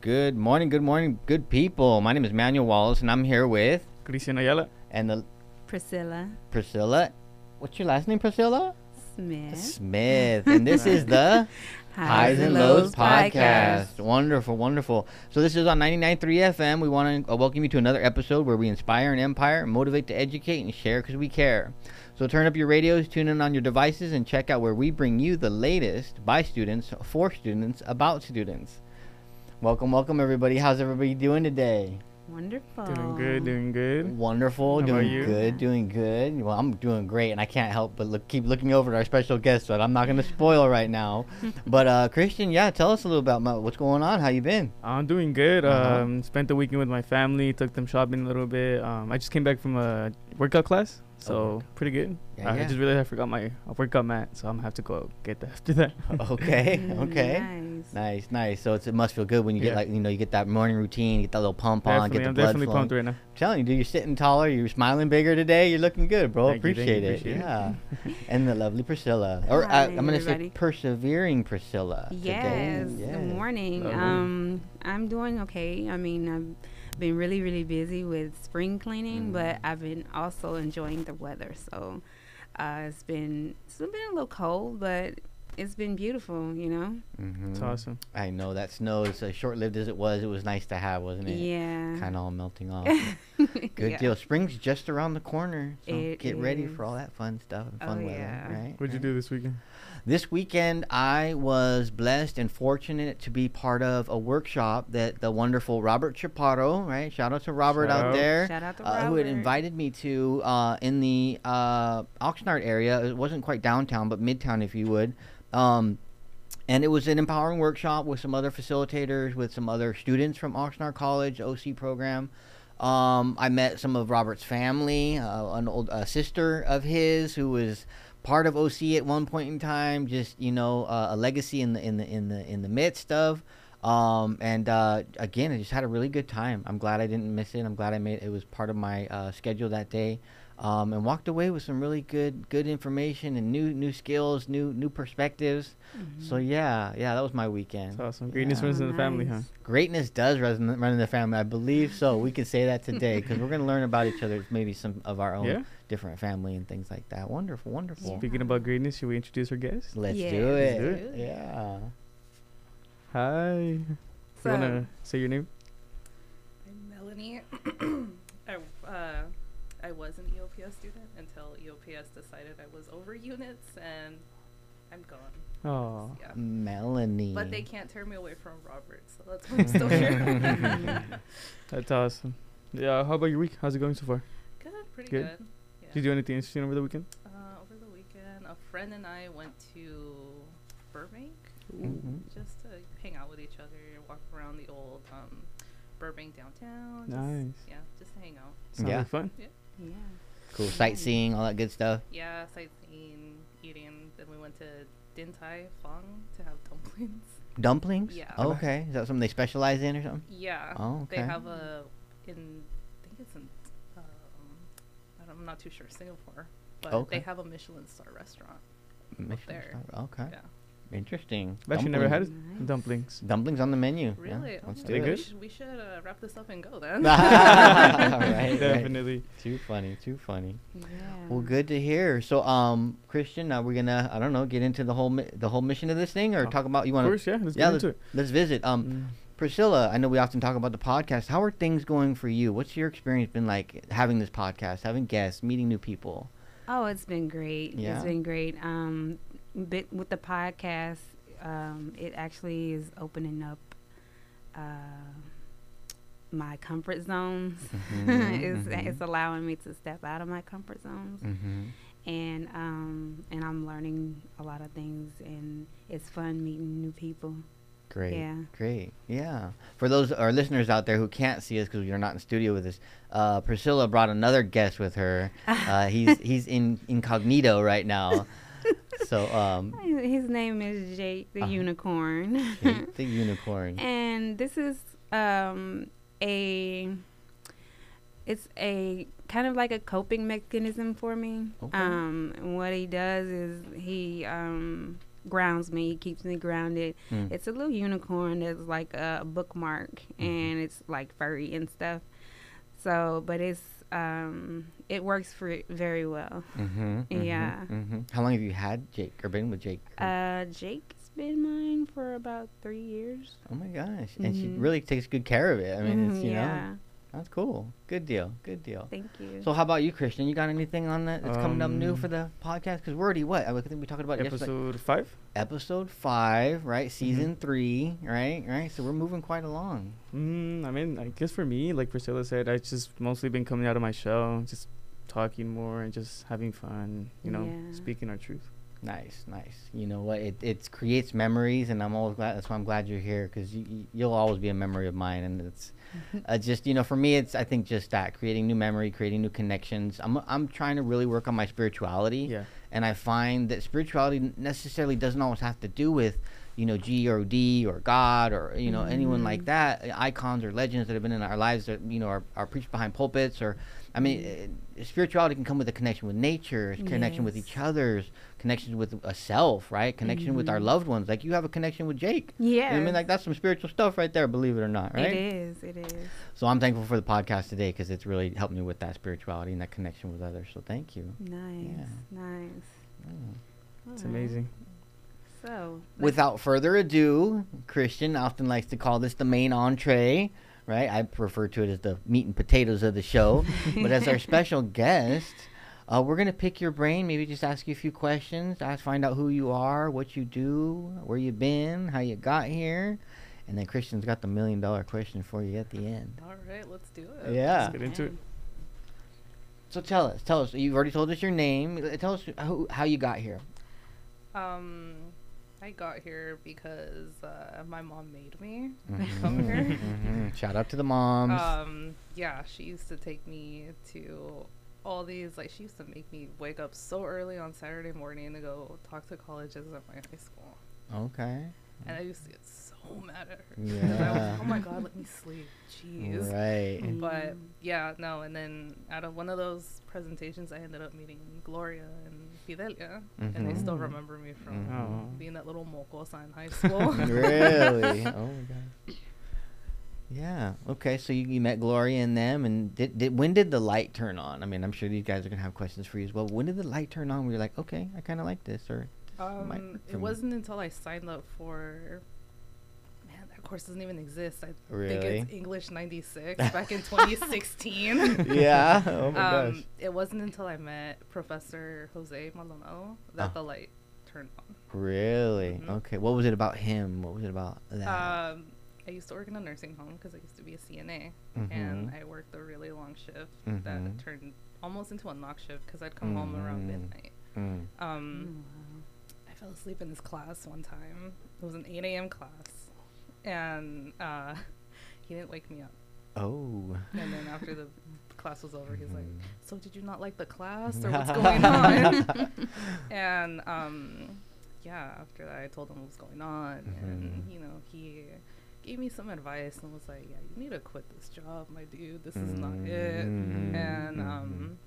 Good morning, good morning, good people. My name is Manuel Wallace, and I'm here with Cristian Ayala. and the Priscilla Priscilla. What's your last name, Priscilla? Smith. Smith, and this is the Highs and Lows podcast. Wonderful, wonderful. So this is on 99.3 FM. We want to uh, welcome you to another episode where we inspire and empire, motivate to educate, and share because we care. So turn up your radios, tune in on your devices, and check out where we bring you the latest by students, for students, about students. Welcome, welcome, everybody. How's everybody doing today? Wonderful. Doing good, doing good. Wonderful, How about doing you? good, doing good. Well, I'm doing great, and I can't help but look, keep looking over at our special guest, but I'm not going to spoil right now. But uh, Christian, yeah, tell us a little about my, what's going on. How you been? I'm doing good. Uh-huh. Um, spent the weekend with my family. Took them shopping a little bit. Um, I just came back from a workout class, so workout. pretty good. Yeah, I yeah. just realized I forgot my uh, workout mat, so I'm gonna have to go get that after that. Okay, okay. Nice. Nice, nice. So it's, it must feel good when you get like you know you get that morning routine, you get that little pump on, get the I'm blood definitely flowing. pumped right now. I'm telling you, dude, you're sitting taller, you're smiling bigger today. You're looking good, bro. Thank you, thank you, appreciate, it. appreciate it. yeah. and the lovely Priscilla, or uh, Hi, I'm gonna say persevering Priscilla. Yes. Today. Good morning. Lovely. Um, I'm doing okay. I mean, I've been really, really busy with spring cleaning, Mm. but I've been also enjoying the weather. So, uh, it's been it's been a little cold, but it's been beautiful. You know. Mhm. It's awesome. I know that snow is as short-lived as it was. It was nice to have, wasn't it? Yeah. Kind of all melting off. Good Yeah. deal. Spring's just around the corner, so It get ready for all that fun stuff and Oh, fun weather, yeah. right? What'd you right. do this weekend? This weekend, I was blessed and fortunate to be part of a workshop that the wonderful Robert Chaparro, right? Shout out to Robert Shout out out. there. Shout out to uh, who had Robert. invited me to uh, in the uh, Oxnard area. It wasn't quite downtown, but midtown, if you would. Um, and it was an empowering workshop with some other facilitators, with some other students from Oxnard College OC program. Um, I met some of Robert's family, uh, an old sister of his who was part of OC at one point in time. Just you know, uh, a legacy in the in the in the in the midst of. Um, and uh, again, I just had a really good time. I'm glad I didn't miss it. I'm glad I made it was part of my uh, schedule that day. Um, and walked away with some really good good information and new new skills, new new perspectives. So yeah, yeah, that was my weekend. It's awesome. Greatness Yeah. runs in Oh, the family, huh? Greatness does run, run in the family. I believe so. We can say that today because we're going to learn about each other, maybe some of our own Yeah. different family and things like that. Wonderful, wonderful. Speaking about greatness, should we introduce our guest? Let's Yeah, do let's it. do it. Yeah. Hi. So, you wanna say your name? I'm Melanie. I, was an EOPS student until EOPS decided I was over units, and I'm gone. Oh. Yeah. Melanie. But they can't turn me away from Robert, so that's why I'm still here. That's awesome. Yeah. How about your week? How's it going so far? good, pretty Good. good. Yeah. Did you do anything interesting over the weekend? Uh, over the weekend, a friend and I went to Burbank Mhm. just to hang out with each other, walk around the old um, Burbank downtown. just- Nice. Yeah, just to hang out. Sounds Yeah. like fun. Yeah. Cool. Sightseeing, all that good stuff. Yeah, sightseeing, eating. Then we went to Din Tai Fung to have dumplings. Dumplings? Yeah. Oh, okay. Is that something they specialize in or something? Yeah. Oh, okay. They have a in I think it's in um, I don't, I'm not too sure Singapore, but Okay. they have a Michelin star restaurant. Michelin there. star- Okay. Yeah. Interesting. I've actually never had Dumplings. it. Nice. dumplings. Dumplings on the menu. Yeah, Really? Let's oh, do They it. good? We should, we should uh, wrap this up and go then. right, right. Definitely. Too funny. Too funny. Yeah. Well, good to hear. So, um, Christian, uh, we're gonna, I don't know, get into the whole mi- the whole mission of this thing, or Oh, talk about you want to. course, yeah. Let's Yeah, get let's, into it. let's visit. Um, Mm. Priscilla, I know we often talk about the podcast. How are things going for you? What's your experience been like having this podcast, having guests, meeting new people? Oh, it's been great. Yeah. It's been great. Um, bit with the podcast, um, it actually is opening up uh, my comfort zones. Mhm, it's mhm. it's allowing me to step out of my comfort zones, Mm-hmm. and um, and I'm learning a lot of things, and it's fun meeting new people. Great. Yeah. Great. Yeah. For those our listeners out there who can't see us because you're not in studio with us, uh, Priscilla brought another guest with her. Uh, he's he's in incognito right now. so um, His name is Jake the Uh-huh. Unicorn. Jake the unicorn. and this is um, a it's a kind of like a coping mechanism for me. Okay. Um, what he does is he um, grounds me, keeps me grounded. Mm. It's a little unicorn that's like a bookmark, Mm-hmm. and it's like furry and stuff. So, but it's um, it works for very well. Mm-hmm, Yeah. hmm How long have you had Jake or been with Jake? Uh, Jake's been mine for about three years. oh my gosh, and she Mhm. really takes good care of it. I mean, it's Mhm, you yeah. know, that's cool. Good deal. Good deal. Thank you. So how about you, Christian? You got anything on that that's coming up new Um, for the podcast? Because we're already what? I think we talked about it yesterday. Episode five. Episode five, right? Mm-hmm. Season three, right? Right. So we're moving quite along. Mm, I mean, I guess for me, like Priscilla said, I just mostly been coming out of my shell, just talking more and just having fun. You know, Yeah. speaking our truth. Nice, nice. You know what? It it creates memories, and I'm always glad. That's why I'm glad you're here because you, you- you'll always be a memory of mine, and it's uh, just you know for me, it's I think just that creating new memory, creating new connections. I'm I'm trying to really work on my spirituality, Yeah. and I find that spirituality necessarily doesn't always have to do with you know G or D or God or you know anyone like Mhm. that, icons or legends that have been in our lives that you know are, are preached behind pulpits or. I mean, uh, spirituality can come with a connection with nature, connection with each other's, connections with a self, right? Connection with our Mhm. loved ones. Like you have a connection with Jake. yeah. You know I mean, like that's some spiritual stuff right there. Believe it or not, right? It is. It is. So I'm thankful for the podcast today because it's really helped me with that spirituality and that connection with others. So thank you. Nice. Nice. Mm. It's Alright. amazing. So Without further ado, Christian often likes to call this the main entree, right? I refer to it as the meat and potatoes of the show. but as our special guest, uh, we're gonna pick your brain. Maybe just ask you a few questions. Ask, find out who you are, what you do, where you've been, how you got here, and then Christian's got the million dollar question for you at the end. All right, let's do it. Yeah. Let's get into it. So tell us, tell us. You've already told us your name. Uh, Tell us who, how you got here. Um, I got here because uh, my mom made me come Mhm, here. mhm. Shout out to the moms. Um, yeah, she used to take me to all these. Like, she used to make me wake up so early on Saturday morning to go talk to colleges at my high school, okay. and I used to get so mad at her. 'cause I Yeah. was, oh my god, let me sleep. Jeez. Right. Mm. But yeah, no, and then out of one of those presentations, I ended up meeting Gloria and Fidelia, and they still Mhm. remember me from Mhm. Oh. being that little mocosa in high school. really? Oh my god. Yeah. Okay. So you, you met Gloria and them, and did, did when did the light turn on? I mean, I'm sure these guys are gonna have questions for you as well. When did the light turn on? Where you're like, okay, I kind of like this, or Um, it wasn't until I signed up for. Man, that course doesn't even exist. I think Really? it's English 96 back in 2016. yeah. Oh my um, gosh. it wasn't until I met Professor Jose Maldonado that Ah. the light turned on. Really? Mhm. Okay. What was it about him? What was it about that? Um, I used to work in a nursing home because I used to be a CNA, and Mhm. I worked a really long shift Mhm. that turned almost into a noc shift because I'd come home around Mhm. midnight. Mm. Um, I fell asleep in this class one time. It was an 8 a.m. class, and uh, he didn't wake me up. Oh. And then after the class was over, he's like, Mhm. "So did you not like the class, or what's going on?" and um, yeah, after that, I told him what was going on, and Mhm. you know, he gave me some advice and was like, "Yeah, you need to quit this job, my dude. This is not it." Mhm. And um,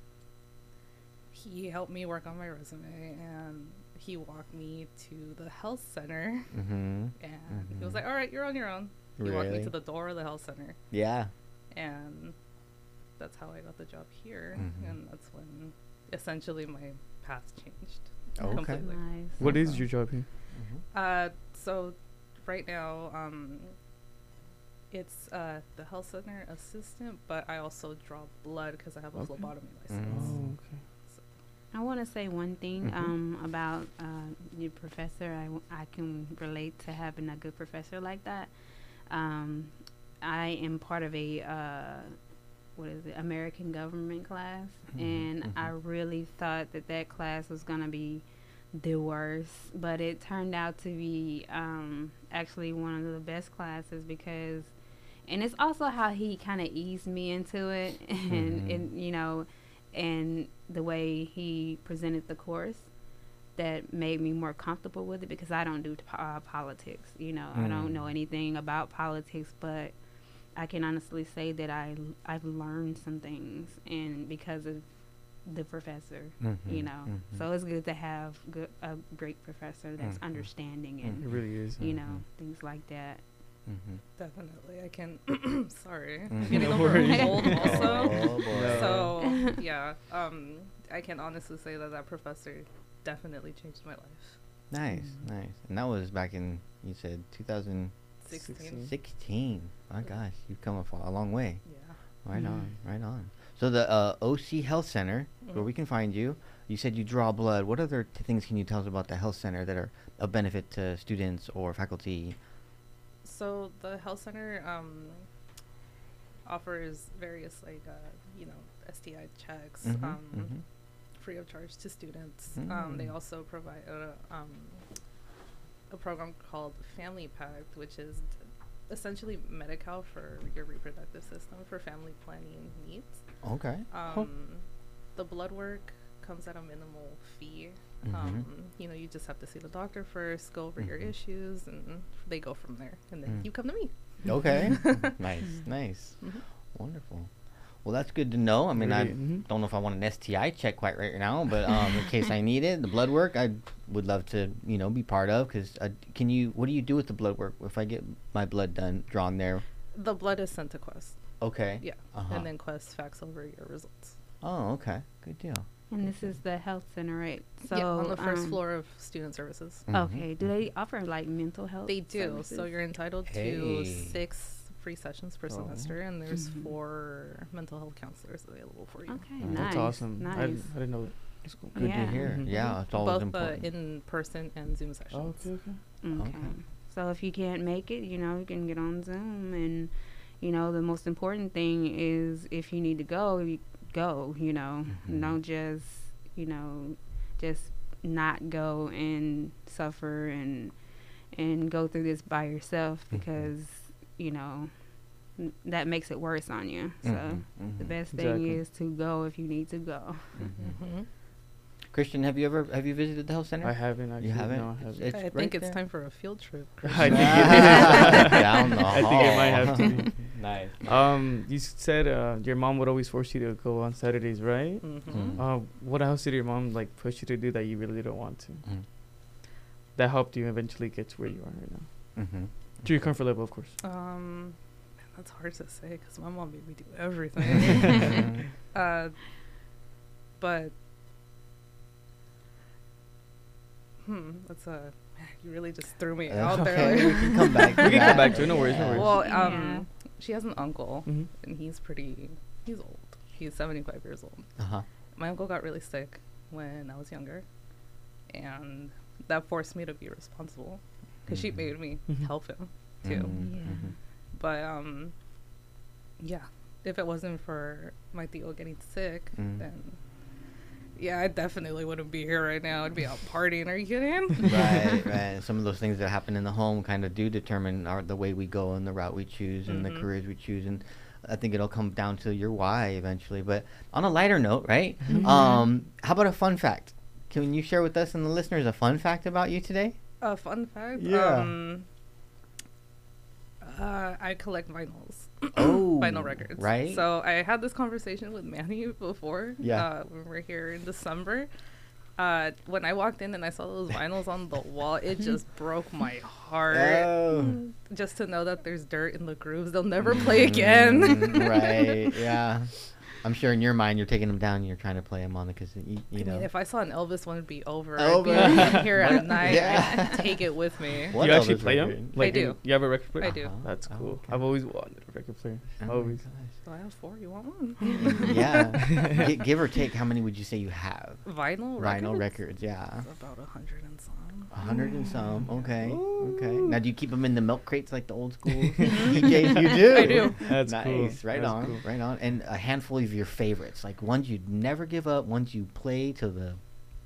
he helped me work on my resume, and he walked me to the health center, Mhm. and he was Mhm. like, "All right, you're on your own." He walked me to the door of the health center, Yeah. and that's how I got the job here, Mhm. and that's when essentially my path changed. Okay. completely. Nice. What is your job here? Uh, so right now, um, it's uh, the health center assistant, but I also draw blood because I have a Okay. phlebotomy Mm. license. Oh, okay. I want to say one thing Mhm. um, about uh, your professor. I, w- I can relate to having a good professor like that. Um, I am part of a uh, what is it American government class, Mhm, and I mhm. really thought that that class was gonna be the worst, but it turned out to be um, actually one of the best classes because, and it's also how he kind of eased me into it, and, Mhm. and you know, and the way he presented the course that made me more comfortable with it because I don't do uh, politics. You know, I don't know Mm. anything about politics, but I can honestly say that I I've learned some things, and because of the professor. Mhm, You know, mhm. so it's good to have good, a great professor that's Mhm. understanding It and really is. you know things like that. Mhm. Definitely, I can. sorry, Mhm. I'm getting No over worries. a cold also. Oh, So yeah, um, I can honestly say that that professor definitely changed my life. Nice, Mm. nice. And that was back in you said 2016. Sixteen. Sixteen. My gosh, you've come a, fa- a long way. Yeah. Right on, Mm. right on. So the uh, OC Health Center, where we can find you. You said you draw blood. What other t- things can you tell us about the health center that are of benefit to students or faculty? So the health center um, offers various like uh, you know STI checks Mhm, um, mhm. free of charge to students. Um, they Mm. also provide a, um, a program called Family Pact, which is d- essentially medical for your reproductive system for family planning needs. Okay. Um, The blood work comes at a minimal fee. Mhm. Um, you know, you just have to see the doctor first, go over your Mhm. issues, and they go from there. And then Mm. you come to me. Okay. nice, nice. Mhm. Wonderful. Well, that's good to know. I mean, I Really, mhm. don't know if I want an STI check quite right now, but um, in case I need it, the blood work, I would love to, you know, be part of. Because uh, can you? What do you do with the blood work if I get my blood done drawn there? The blood is sent to Quest. Okay. Yeah. Uh-huh. And then Quest fax over your results. Oh, okay. Good deal. And this is the health center, right? So yeah, on the first um, floor of student services. Mhm, Okay. Do they offer like mental health? They do. So you're entitled Hey. to six free sessions per Oh. semester, and there's Mhm. four mental health counselors available for you. Okay, Oh, nice. That's awesome. I, Nice. didn't- I didn't know that. Cool. Good Yeah. to hear. Mhm. Yeah, it's always Both uh, in person and Zoom sessions. Oh, okay, okay. Okay. Okay. So if you can't make it, you know, you can get on Zoom and you know, the most important thing is if you need to go, you go, you know. Mhm. Don't just, you know, just not go and suffer and and go through this by yourself Mhm. because, you know, n- that makes it worse on you. So Mhm, the mhm, best thing is to go if you need to go. Christian, have you ever have you visited the health center? I haven't actually. You haven't? No, I haven't. it's I right think it's there. time for a field trip. I think it is. Down the I think it might have to be. nice. Um, you said uh, your mom would always force you to go on Saturdays, right? hmm Mm. Uh, what else did your mom like push you to do that you really don't want to? Mm. That helped you eventually get to where you are right now. Mhm. To your comfort level, of course. Um, man, that's hard to say because my mom made me do everything. Uh, but hmm, that's a you really just threw me That's out there. okay. like- we can come back. to We can come back to it, no worries, no worries. well, Yeah. um, she has an uncle, Mm-hmm. and he's pretty. He's old. He's seventy-five years old. Uh-huh. My uncle got really sick when I was younger, and that forced me to be responsible because she Mhm. made me Mhm. help him too. Mhm, Yeah. But um, yeah, if it wasn't for my Theo getting sick, Mm. then yeah, I definitely wouldn't be here right now. I'd be out partying. Are you kidding? right, right. Some of those things that happen in the home kind of do determine our the way we go and the route we choose and the Mhm. careers we choose, and I think it'll come down to your why eventually. But on a lighter note, right? Mhm. Um, how about a fun fact? Can you share with us and the listeners a fun fact about you today? A fun fact. Yeah. Um, uh, I collect vinyls. Oh, vinyl records. right? So I had this conversation with Manny before. Yeah. Uh, when we were here in December. Uh, when I walked in and I saw those vinyls on the wall, it just broke my heart. Oh. Just to know that there's dirt in the grooves, they'll never play again. Mm, right. Yeah. I'm sure in your mind you're taking them down and you're trying to play them on the because you, you I know. mean, if I saw an Elvis one, it'd be over. Over. I'd be here at night. yeah. I'd take it with me. What you actually play record? them? I in- do. You have a record player? I do. Uh-huh. That's Oh, cool. okay. I've always wanted a record player. Oh my always. gosh. So I have four. You want one? yeah. Gi- give or take, how many would you say you have? Vinyl records. Vinyl records, yeah. About a hundred and some. A hundred and some. Okay. Okay. Now, do you keep them in the milk crates like the old school DJs? You do. I do. That's nice. cool. Right That's on. cool. Right on. And a handful of your favorites, like ones you'd never give up, ones you play till the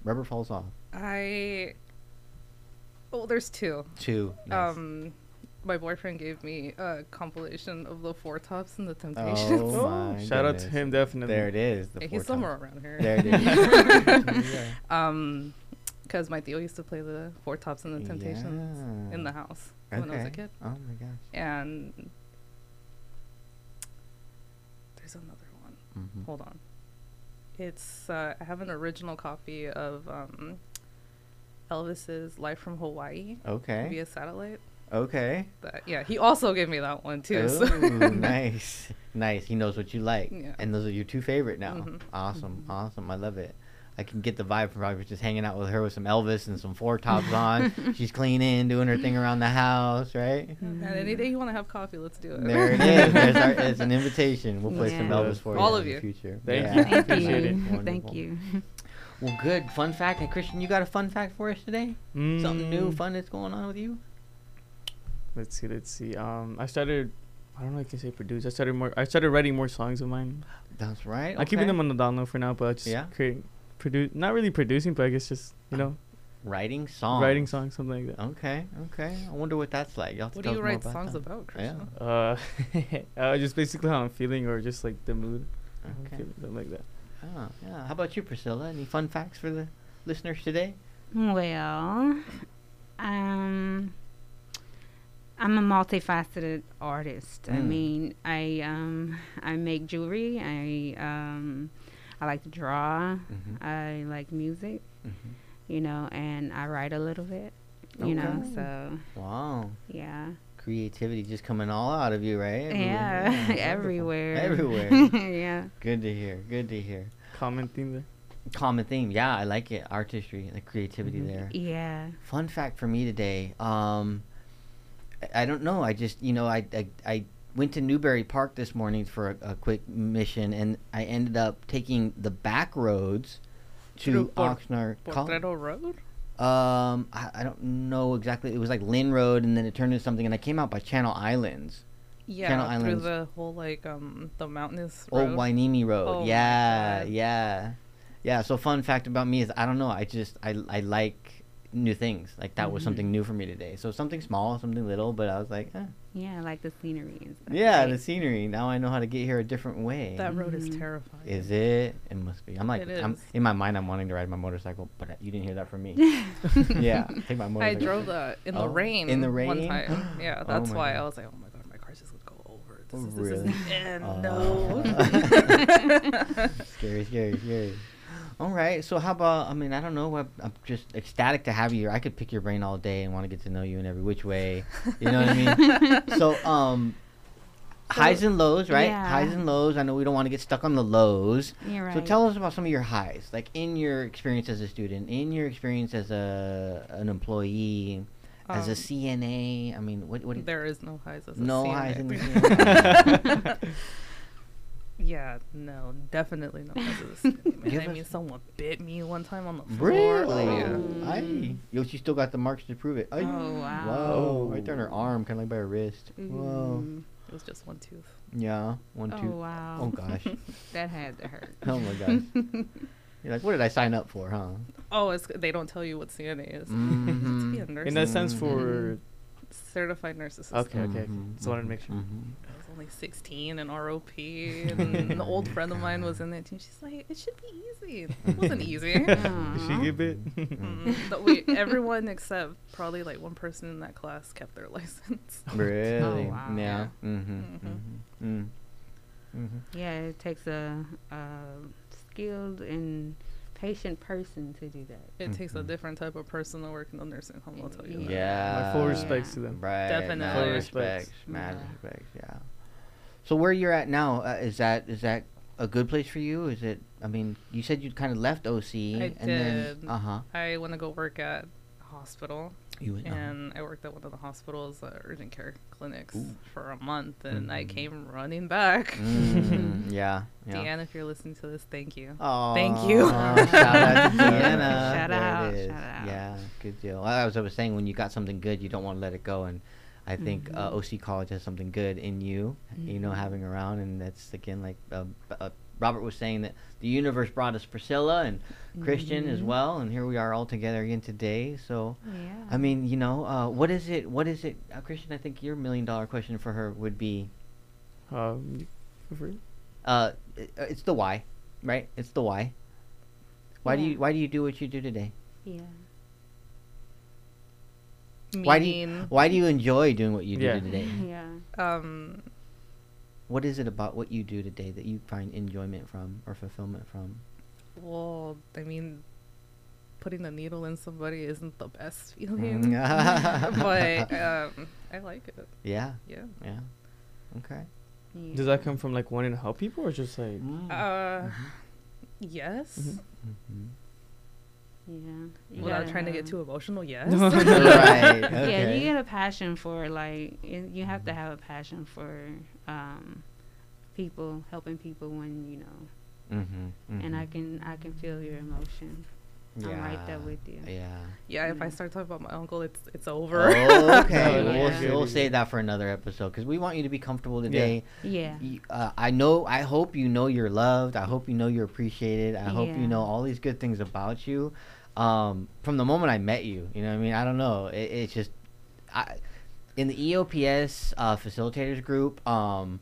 rubber falls off. I. Oh, there's two. Two. Nice. Um, my boyfriend gave me a compilation of the Four Tops and the Temptations. Oh, Oh, my shout out to him, definitely. There it is. The Hey, four he's somewhere tops. around here. There it is. Yeah. Um, because my Theo used to play the Four Tops and the Temptations in the Yeah. house when I was a kid, Oh my gosh. and there's another one. Mhm. Hold on. It's uh, I have an original copy of um, Elvis's Life from Hawaii Okay. via satellite. Okay. That yeah, he also gave me that one too. so- nice. Nice. He knows what you like. Yeah. And those are your two favorite now. Mhm. Awesome. Awesome. I love it. I can get the vibe from probably just hanging out with her with some Elvis and some four tops on. She's cleaning, doing her thing around the house, right? And any day you want to have coffee, let's do it. There it is. There's our, it's an invitation. We'll play some Elvis for All you of in you. the future. Thank Yeah. you. Thank Appreciate you. it. Thank you. Well, good. Fun fact. Hey, Christian, you got a fun fact for us today? Something new, Mm, fun that's going on with you? Let's see. Let's see. Um, I started. I don't know if I can say produce. I started more. I started writing more songs of mine. That's right. I'm keeping them on the download for now, but just Yeah. creating, produce. Not really producing, but I guess just you know, Writing songs. writing songs, something like that. Okay, okay. I wonder what that's like. You'll have to What do you write about songs that. about, Christian? Uh, uh, just basically how I'm feeling, or just like the mood. how Okay. feeling, something like that. Oh, yeah. How about you, Priscilla? Any fun facts for the listeners today? Well, um, I'm a multifaceted artist. I Mm. mean, I um, I make jewelry. I um, I like to draw. Mm-hmm. I like music. Mm-hmm. You know, and I write a little bit. You know, so Wow. yeah, Creativity just coming all out of you, right? Everywhere. yeah, wonderful. everywhere, Everywhere. yeah. Good to hear. Good to hear. Common theme there. Common theme. Yeah, I like it. Artistry, the creativity Mhm. there. Yeah. Fun fact for me today. Um, I- I don't know. I just, you know, I, I, I went to Newbury Park this morning for a, a quick mission, and I ended up taking the back roads to Through Por- Oxnard. Potrero Road? Um, I, I don't know exactly. It was like Lynn Road, and then it turned into something, and I came out by Channel Islands, Yeah, Channel through Islands. the whole like um the mountainous Old road. Hueneme Road. Oh yeah, yeah, yeah. So fun fact about me is I don't know. I just I I like new things. Like that was Mhm. something new for me today. So something small, something little, but I was like, eh. Yeah, I like the scenery stuff. yeah, right? the scenery. Now I know how to get here a different way. That road is Mhm. terrifying. Is it? It must be. I'm like, It I'm is. in my mind. I'm wanting to ride my motorcycle, but uh, you didn't hear that from me. yeah, take my motorcycle. I drove that in Oh, the rain. in the One rain? time. Yeah, Oh that's my why God. I was like, oh my god, my car's just gonna go over. This, Oh, is, this is the end. Uh, no. scary, scary, scary. All right. So how about? I mean, I don't know. I'm, I'm just ecstatic to have you here. I could pick your brain all day and want to get to know you in every which way. You know what I mean? so um, highs and lows, right? Yeah. Highs and lows. I know we don't want to get stuck on the lows. You're right. So tell us about some of your highs, like in your experience as a student, in your experience as a an employee, as a Um, CNA. I mean, what what? There is no highs as a no CNA. highs in the CNA. Yeah, no, definitely not. highs as a CNA. man. I mean, someone bit me one time on the floor. Really? Oh, yeah. Aye. Yo, she still got the marks to prove it. Aye. Oh, wow. Whoa. Right there on her arm, kind of like by her wrist. Whoa. Mm. It was just one tooth. Yeah. One, Oh two. wow. Oh, gosh. that had to hurt. Oh my gosh. You're like, what did I sign up for, huh? Oh, it's they don't tell you what CNA is. Mhm. to be a nurse. In that sense, for certified nurse assistant. Okay, okay, okay. Mhm, Just wanted to make sure. mhm. I only 16 and ROP, and an old friend of mine was in that team. She's like, "It should be easy." It wasn't easy. Did she Aw. get bit? Mm, but we, everyone except probably like one person in that class kept their license. Really? Oh, wow. Yeah. Mm-hmm. Mhm. Mm-hmm. Mm. Mm-hmm. Yeah, it takes a, a skilled and patient person to do that. It takes a Mhm. different type of person to work in the nursing home. I'll tell you. that. Yeah. My full respects to them. Right. Definitely. Mad Full respects. respects. Mad Yeah. respects. Yeah. So where you're at now, uh, is that is that a good place for you? Is it? I mean, you said you kind of left OC, I and then did. uh huh. I want to go work at a hospital, You went. uh-huh. and I worked at one of the hospital's uh, urgent care clinics Ooh. for a month, and I Mhm. came running back. Mm, yeah. Yeah. Deanne, if you're listening to this, thank you. Aw, Thank you. shout out to Deanna. Shout There out, shout out. Yeah, good deal. Well, as I was saying, when you got something good, you don't want to let it go. And I think uh, Mhm. OC College has something good in you, you know, Mhm. having around. And that's, again, like uh, uh, Robert was saying, that the universe brought us Priscilla and Christian as Mhm. well. And here we are all together again today. So, Yeah. I mean, you know, uh, what is it? What is it? Uh, Christian, I think your million dollar question for her would be Um, you- feel free. uh, i- uh, it's the why, right? It's the why. Why do you why do you do what you do today? yeah. Why do you, why do you enjoy doing what you do Yeah. today? Yeah. um, What is it about what you do today that you find enjoyment from or fulfillment from? Well, I mean, putting the needle in somebody isn't the best feeling, but um, I like it. yeah, Yeah. yeah. Okay. Yeah. Does that come from like wanting to help people or just like? Mm. Uh, yes. Mhm. Mhm. Yeah. You Without gotta trying to get too emotional, yes. right. Yeah, you get a passion for like you have to have a passion for um, people helping people when you know, Mm-hmm. and I can I can feel your emotion. I'm right there with you. Yeah. yeah, if I start talking about my uncle, it's it's over. Oh, okay. Oh, Well, we'll, yeah. we'll save that for another episode because we want you to be comfortable today. Yeah. Y- Uh, I know. I hope you know you're loved. I hope you know you're appreciated. I hope you know all these good things about you. Um, from the moment I met you, you know. what I mean, I don't know. It, it's just, I, in the EOPS uh, facilitators group, um,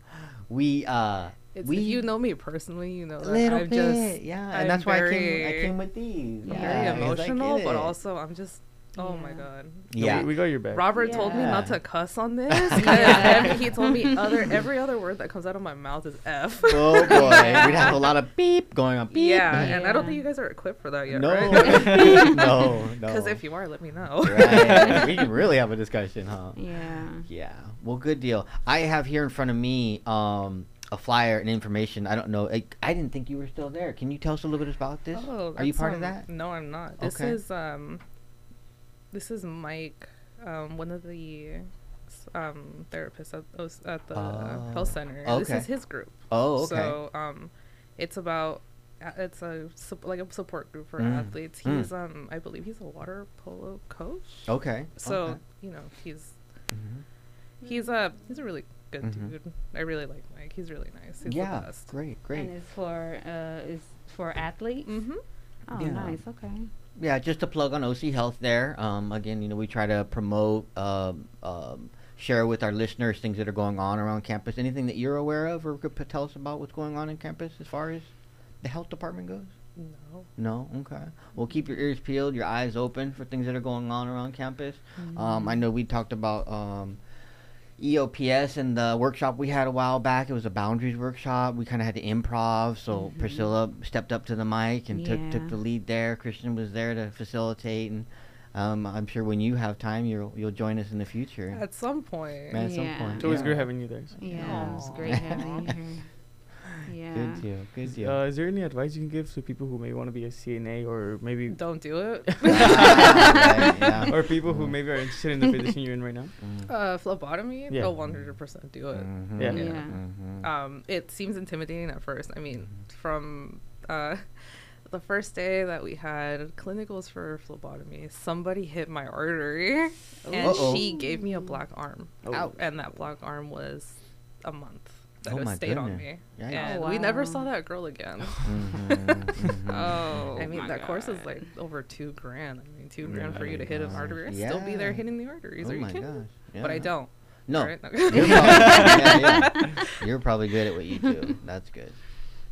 we uh, It's, we you know me personally, you know a that little I'm bit, just yeah, I'm and that's why I came. I came with these. I'm I'm Yeah, very 'cause I emotional, but also I'm just oh my Yeah. god. No, yeah. we, we got your back. Robert told me not to cuss on this. Yeah. every- he told me other every other word that comes out of my mouth is F. oh boy, we'd have a lot of beep going on. Beep. yeah, and I don't think you guys are equipped for that yet, no, right? no, no. Because if you are, let me know. right, we can really have a discussion, huh? Yeah. Yeah. Well, good deal. I have here in front of me um, a flyer and information. I don't know. I, I didn't think you were still there. Can you tell us a little bit about this? Oh, Are you part of um, that? No, I'm not. This Okay. is um, this is Mike, um, one of the um therapists at at the Oh. health center. and This is his group. Oh, okay. So um, it's about uh, it's a like a support group for Mm. athletes. Mm. He's um, I believe he's a water polo coach. okay. So okay. you know he's Mhm. he's a he's a really good Mhm. dude. I really like Mike. He's really nice. He's yeah. the best. Great. Great. And it's for uh it's for athletes. Mm-hmm. Oh, Yeah. nice. Okay. yeah, just to plug on OC Health there. Um, again, you know, we try to promote, um, um, share with our listeners things that are going on around campus. Anything that you're aware of, or could p- tell us about what's going on in campus as far as the health department goes? No. No, okay. Well, keep your ears peeled, your eyes open for things that are going on around campus. Um, I know we talked about um, EOPS and the workshop we had a while back. It was a boundaries workshop. We kind of had to improv, so Mhm. Priscilla stepped up to the mic and took took the lead there. Christian was there to facilitate, and um, I'm sure when you have time, you'll you'll join us in the future. At some point. At some point, It's always yeah. great having you there. so. Yeah, it's Aw. great having you here. Yeah. Good deal. Good deal. Uh, is there any advice you can give to people who may want to be a CNA or maybe Don't do it. Right, yeah. or people who Mm. maybe are interested in the position you're in right now? Mm. Uh, phlebotomy, Yeah. they'll 100% do it. Mhm. Yeah. Yeah. Mhm. Um, it seems intimidating at first. I mean, from uh, the first day that we had clinicals for phlebotomy, somebody hit my artery, and Uh-oh. she gave me a black arm. Oh. And that black arm was a month that Oh it my stayed on goodness. me, Yikes. and Oh, we never saw that girl again. Mhm, mhm. Oh. I mean, my that course is like over two grand. I mean, two grand for you to my hit an gosh. artery. I'd still be there hitting the arteries. Oh Are you my kidding? gosh. But I don't. No. alright? You're probably, yeah, yeah. You're probably good at what you do. That's good.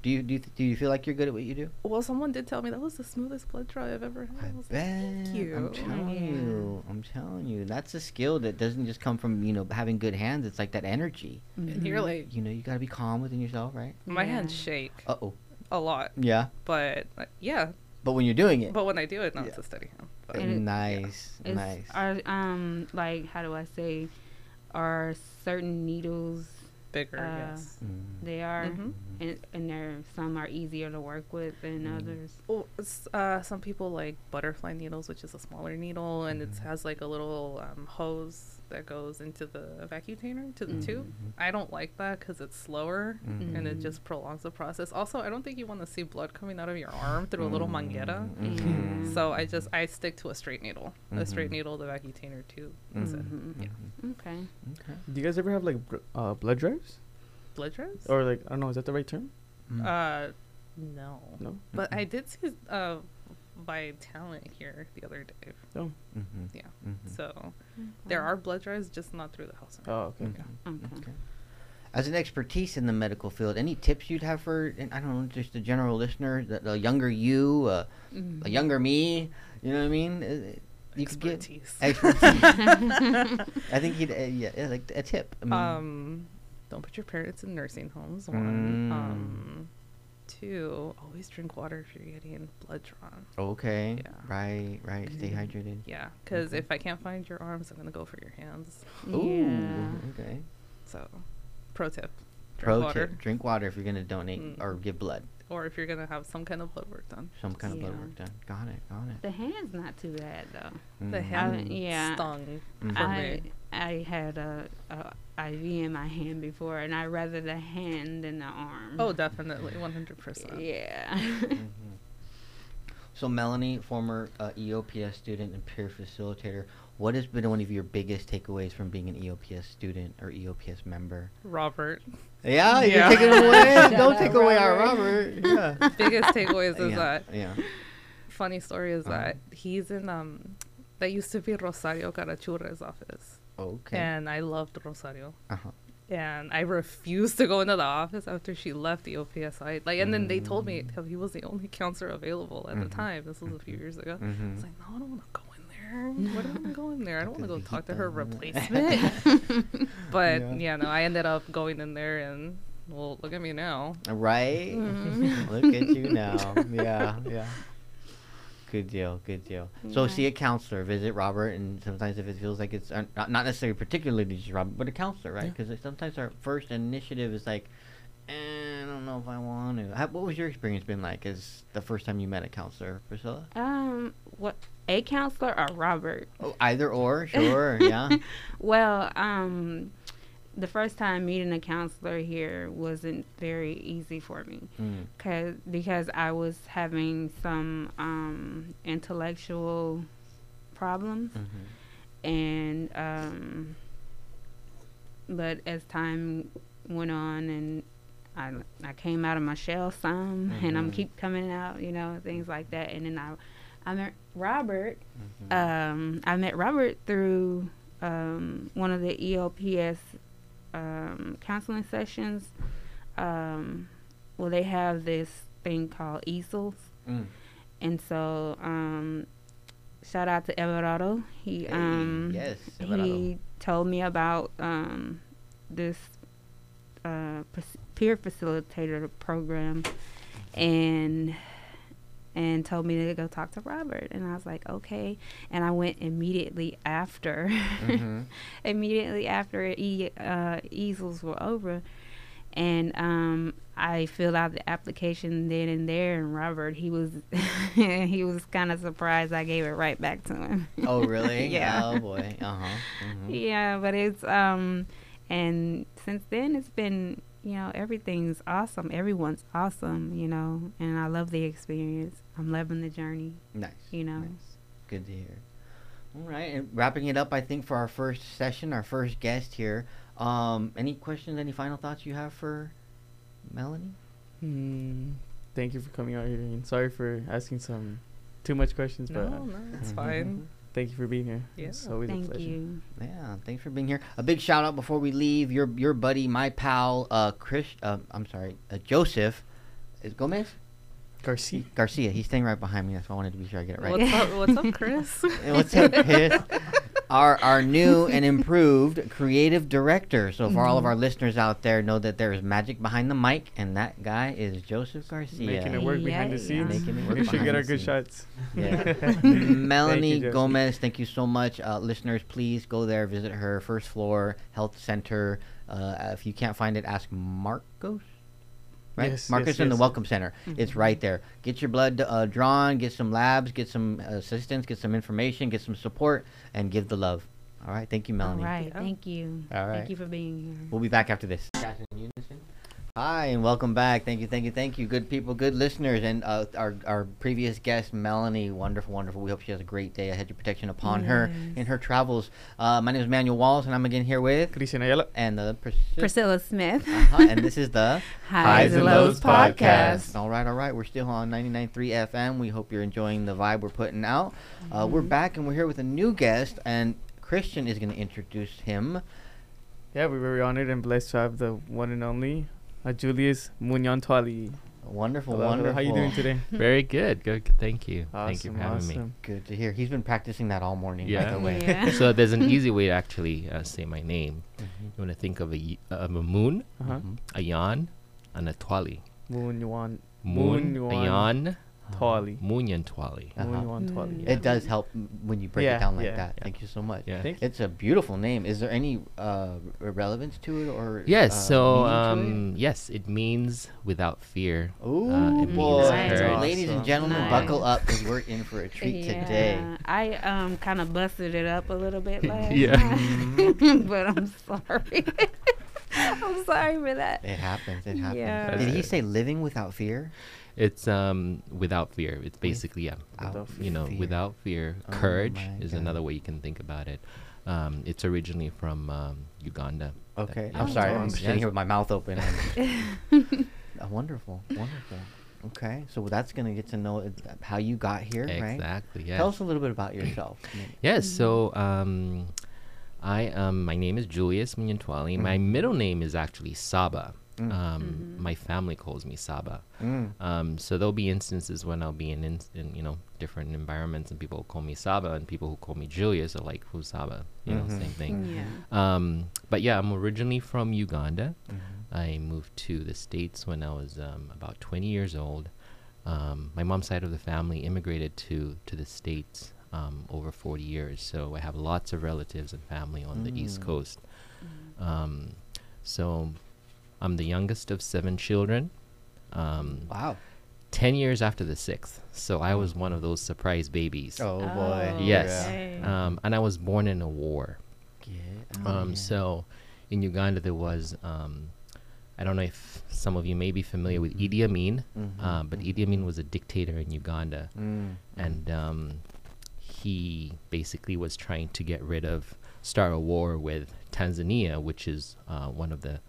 Do you do you, do you feel like you're good at what you do? Well, someone did tell me that was the smoothest blood draw I've ever had. I I was like, bet. thank I'm you. telling Yeah. you. I'm telling you. That's a skill that doesn't just come from you know having good hands. It's like that energy. And you're like, You know, you got to be calm within yourself, right? my Yeah. hands shake Uh oh. a lot, Yeah. but uh, yeah. But when you're doing it, But when I do it, no, Yeah. it's a steady. But And nice, Is, nice. Are um like how do I say, are certain needles bigger, uh, yes. Mm. they are, Mhm. and and there some are easier to work with than Mm. others. Well, uh, some people like butterfly needles, which is a smaller needle, and it Mhm. has like a little um, hose that goes into the vacutainer to the Mhm. tube. I don't like that because it's slower Mhm. and it just prolongs the process. Also, I don't think you want to see blood coming out of your arm through a little manguera. Mhm. So I just I stick to a straight needle, a straight Mhm. needle, the vacutainer too. Mhm. That's it. Yeah. Okay. Okay. Do you guys ever have like br- uh, blood drives Blood drives? or like I don't know? Is that the right term? Mm. Uh, no. No. But I did see uh, Vitalant here the other day. Oh. Mhm. Yeah. Mhm. So there are blood drives, just not through the house. Oh, okay. Mhm. Okay. Okay. As an expertise in the medical field, any tips you'd have for and I don't know, just the general listener, the, the younger you, uh, Mhm. a younger me, you know what I mean? Uh, You could give Expertise. expertise. I think you'd uh, yeah, yeah, like a tip. I mean, um, don't put your parents in nursing homes. One. Mm. Um, two, always drink water if you're getting blood drawn. Okay. Yeah. Right. Right. Stay Mhm. hydrated. Yeah, because Okay. if I can't find your arms, I'm gonna go for your hands. Ooh. Yeah. Okay. So, pro tip: drink Pro water, tip: drink water if you're gonna donate Mm. or give blood. or if you're gonna have some kind of blood work done. Some kind of blood work done. Got it. Got it. The hand's not too bad though. The Mhm. hand yeah. stung Mhm. for I me. I had a, a IV in my hand before, and I rather the hand than the arm. Oh, definitely, 100%. yeah. Mhm. So, Melanie, former uh, EOPS student and peer facilitator, what has been one of your biggest takeaways from being an EOPS student or EOPS member? Robert. Yeah, Yeah. you're taking away. Shout Don't out, take away our Robert. Robert. Yeah. Biggest takeaways is yeah. that Yeah. funny story is Uh-huh. that he's in um that used to be Rosario Carachurra's office. Okay. And I loved Rosario. uh-huh. And I refused to go into the office after she left the OPSI. Like, and then they told me Mm. he was the only counselor available at Mhm. the time. This was a few years ago. I Mhm. was like, no, I don't want to go in there. What am I going to go in there? I don't want to go talk to her replacement. but Yeah. yeah. no, I ended up going in there and well, look at me now. Right? Mhm. Look at you now. Yeah, yeah. Good deal, good deal. So see a counselor, visit Robert, and sometimes if it feels like it's uh, not not necessarily particularly just Robert, but a counselor, right? Yeah. Because sometimes our first initiative is like, eh, I don't know if I want to. How, what was your experience been like? As the first time you met a counselor, Priscilla? Um, what a counselor or Robert? Oh, either or, sure, yeah. Well, um, the first time meeting a counselor here wasn't very easy for me. Mm. Cause, because I was having some um, intellectual problems, hmm and um, but as time went on and I, I came out of my shell some, and I'm Mhm. keep coming out, you know, things like that. And then I, I met Robert. hmm Um, I met Robert through um, one of the EOPS um, counseling sessions. Um, well, they have this thing called easels, Mm. and so um, shout out to Everardo. He Hey, um, yes, Everardo. he told me about um, this uh, peer facilitator program, and and told me to go talk to Robert, and I was like, okay, and I went immediately after, Mhm. immediately after e- uh, easels were over, and um, I filled out the application then and there, and Robert he was he was kind of surprised I gave it right back to him. Oh, really? Yeah. Oh boy. Uh huh. hmm Yeah, but it's um and since then it's been, you know, everything's awesome. Everyone's awesome, you know, and I love the experience. I'm loving the journey, Nice. you know. Nice. Good to hear. All right, and wrapping it up, I think for our first session, our first guest here. Um, any questions? Any final thoughts you have for Melanie? Hmm. Thank you for coming out here, and sorry for asking some too much questions, No, but uh, no, it's fine. Thank you for being here. Yeah. It's always a Thank pleasure. you. Yeah, thanks for being here. A big shout out before we leave. Your your buddy, my pal, uh, Chris. Uh, I'm sorry, uh, Joseph. Is Gomez Garcia. Garcia? He's staying right behind me. That's why I wanted to be sure I get it right. What's up, what's up, Chris? What's up, Chris? our our new and improved creative director. So for all of Mhm. our listeners out there, know that there is magic behind the mic, and that guy is Joseph Garcia. Making it work behind the Yeah, scenes. yeah. Making it work Make sure you behind get our good scenes. shots. Yeah. Thank you, Melanie Gomez, thank you so much. Uh, listeners, please go there, visit her first floor health center. Uh, if you can't find it, ask Marcos. Right, Yes, Marcos yes, in the yes. Welcome Center. It's right there. Get your blood uh, drawn, get some labs, get some assistance, get some information, get some support, and give the love. All right, thank you, Melanie. All right, thank you. All right. Thank you for being here. We'll be back after this. Hi, and welcome back. Thank you, thank you, thank you. Good people, good listeners, and uh, our, our previous guest, Melanie. Wonderful, wonderful. We hope she has a great day. I had your protection upon her in her travels. Uh, my name is Manuel Walls, and I'm again here with Christian Ayala. and the Pris- Priscilla Smith. uh-huh, and this is the Highs and Lows podcast. All right, all right. We're still on 99.3 FM. We hope you're enjoying the vibe we're putting out. Uh, we're Mhm. back, and we're here with a new guest, and Christian is going to introduce him. Yeah, we're very honored and blessed to have the one and only uh, Julius Munyan Wonderful, Hello, hello. wonderful. How are you doing today? Very good. Good. Thank you. Thank you for having me. Good to hear. He's been practicing that all morning, by Yeah. the way. Yeah. So there's an easy way to actually uh, say my name. Mhm. You want to think of a y- of a moon, Uh-huh. Mhm. a yan, and a twali. Munyan Moon Munywan Ayan Twali. Munyan Twali. Uh-huh. Mm. Twali. It does help when you break Yeah, it down like yeah, that. yeah. Thank you so much. Yeah. Thank you. It's a beautiful name. Is there any uh, relevance to it or? Yes. uh, so meaning to um, yes, it means without fear. Ooh, uh, it means boy. courage. Ladies and gentlemen, Nice. buckle up because we're in for a treat today. I um kind of busted it up a little bit last Yeah. time, but I'm sorry. I'm sorry for that. It happens. It happens. Yeah. Did he say living without fear? It's um without fear. It's basically yeah, Without you know, fear. without fear. Oh Courage is God. another way you can think about it. Um, it's originally from um, Uganda. That- Okay. yeah, I'm Oh, sorry. I'm awesome. sitting here with my mouth open. Uh, wonderful. Wonderful. Okay. So that's going to get to know how you got here, right? Exactly. Yeah. Tell us a little bit about yourself. Yes. So um, I um, my name is Julius Munyantwali. My Mhm. middle name is actually Saba. Mm. Um, Mhm. My family calls me Saba. Mm. Um, so there'll be instances when I'll be in, in, in you know different environments and people will call me Saba and people who call me Julius are like who's Saba you know Mhm. same thing. Yeah. Um, but yeah, I'm originally from Uganda. Mhm. I moved to the States when I was um, about 20 years old. Um, my mom's side of the family immigrated to, to the States um, over 40 years, so I have lots of relatives and family on the East Mm. Coast. Um, so I'm the youngest of seven children. Um, Wow. 10 years after the sixth, so I was one of those surprise babies. Oh, boy. Yes. okay. Um, and I was born in a war. Yeah. Um, yeah. So in Uganda, there was, um, I don't know if some of you may be familiar with Idi Amin, Mhm, uh, but. Idi Amin was a dictator in Uganda. Mm. And um, he basically was trying to get rid of, start a war with Tanzania, which is uh, one of the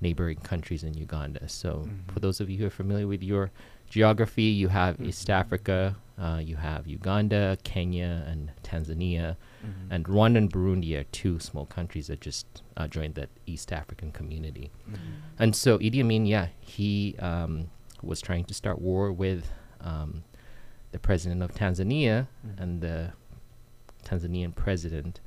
neighboring countries in Uganda. So for Mhm. those of you who are familiar with your geography, you have East Mhm. Africa, uh, you have Uganda, Kenya, and Tanzania. Mhm. And Rwanda and Burundi are two small countries that just uh, joined that East African community. Mhm. And so Idi Amin, yeah, he um, was trying to start war with um, the president of Tanzania Mhm. and the Tanzanian president.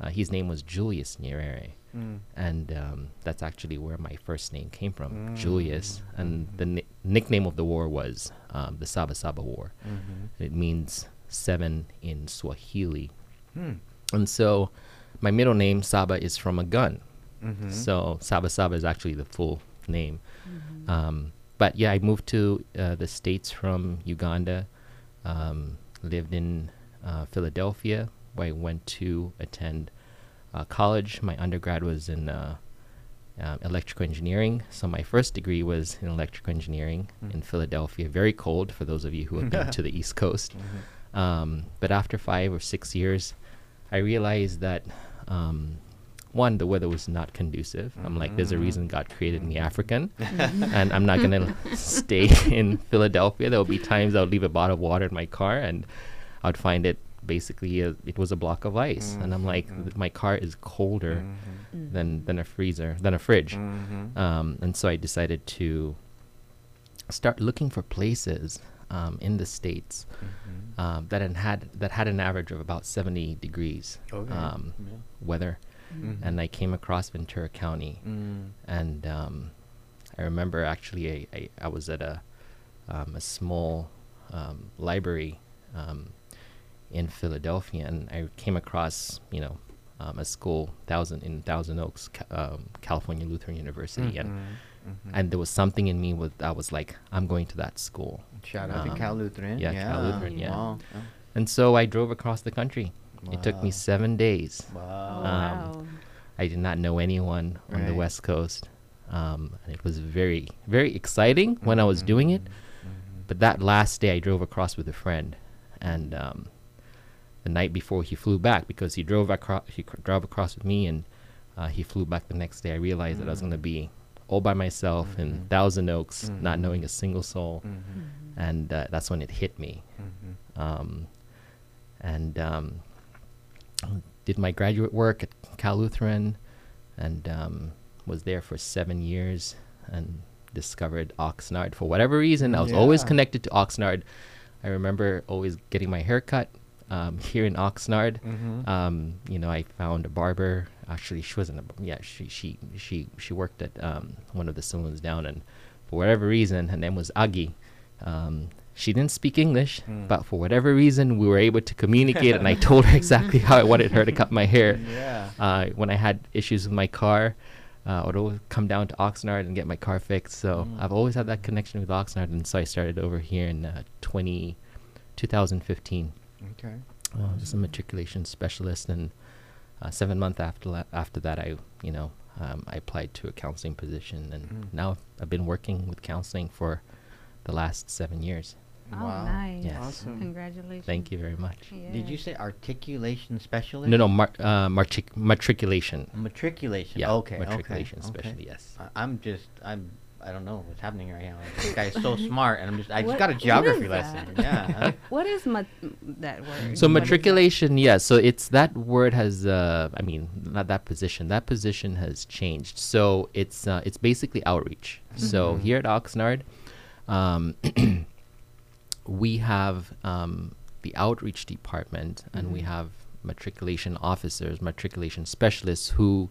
Uh, his name was Julius Nyerere. Mm. And um, that's actually where my first name came from, Mm. Julius. And the ni- nickname of the war was um, the Saba Saba War. Mhm. It means seven in Swahili. Hmm. And so my middle name, Saba, is from a gun. Mhm. So Saba Saba is actually the full name. Mhm. Um, but yeah, I moved to uh, the States from Uganda, um, lived in uh, Philadelphia, where I went to attend uh, college. My undergrad was in uh, um, electrical engineering. So my first degree was in electrical engineering Mm. in Philadelphia. Very cold for those of you who have been to the East Coast. Mhm. Um, but after five or six years, I realized that um, one, the weather was not conducive. I'm like, there's a Mhm. reason God created me. African, and I'm not gonna stay in Philadelphia. There will be times I would leave a bottle of water in my car, and I'd find it basically a, it was a block of ice, and I'm like, Mhm. th- my car is colder Mhm. than than a freezer than a fridge. Mhm. Um, and so I decided to start looking for places um, in the states Mhm. um, that had, had that had an average of about 70 degrees Okay. um, Yeah. weather, Mhm. and I came across Ventura County, Mm. and um, I remember actually I, I, I was at a um, a small um, library um, in Philadelphia, and I came across you know um, a school thousand in Thousand Oaks, Ca- um, California Lutheran University, and Mhm. Mhm. and there was something in me with I was like I'm going to that school, Shout out to Um, Cal Lutheran. yeah, Cal Lutheran, yeah. Wow. and so I drove across the country. It took me seven days. Wow. wow. I did not know anyone on the West Coast. Um, and it was very, very exciting when I was doing it. Mhm. But that last day, I drove across with a friend, and um, the night before he flew back because he drove across. He cr- drove across with me, and uh, he flew back the next day. I realized that I was going to Mm. be all by myself in Mhm. Thousand Oaks, not Mhm. knowing a single soul, Mhm. Mm-hmm. and uh, that's when it hit me. Mhm. Um, and um, did my graduate work at Cal Lutheran, and um, was there for seven years, and discovered Oxnard for whatever reason. I was always connected to Oxnard. I remember always getting my hair cut um, here in Oxnard. Mhm. Um, you know, I found a barber. Actually, she wasn't a yeah. She she she she worked at um, one of the saloons down in for whatever reason, her name was Aggie. Um, she didn't speak English, Hmm. but for whatever reason, we were able to communicate, and I told her exactly how I wanted her to cut my hair. Yeah. Uh, when I had issues with my car, uh, I would always come down to Oxnard and get my car fixed. So Mm. I've always had that connection with Oxnard, and so I started over here in uh, 20, 2015 Okay. uh, just a matriculation specialist, and uh, seven months after la- after that, I you know um, I applied to a counseling position, and Mm. now I've been working with counseling for the last seven years. Oh, Wow. nice. Yes. Awesome. Congratulations. Thank you very much. Did you say articulation specialist? No, no, mar- uh, matric- matriculation. Matriculation. Yeah, okay. matriculation okay, specialist. okay. Yes. I- I'm just I'm I don't know what's happening right now. This guy's so smart, and I'm just I just What- got a geography lesson. Yeah. What is mat- that word? So What is that? matriculation, yeah. So it's that word has, uh, I mean, not that position. That position has changed. So it's uh, it's basically outreach. So Mhm. here at Oxnard, um, we have um, the outreach department, and we Mhm. have matriculation officers, matriculation specialists who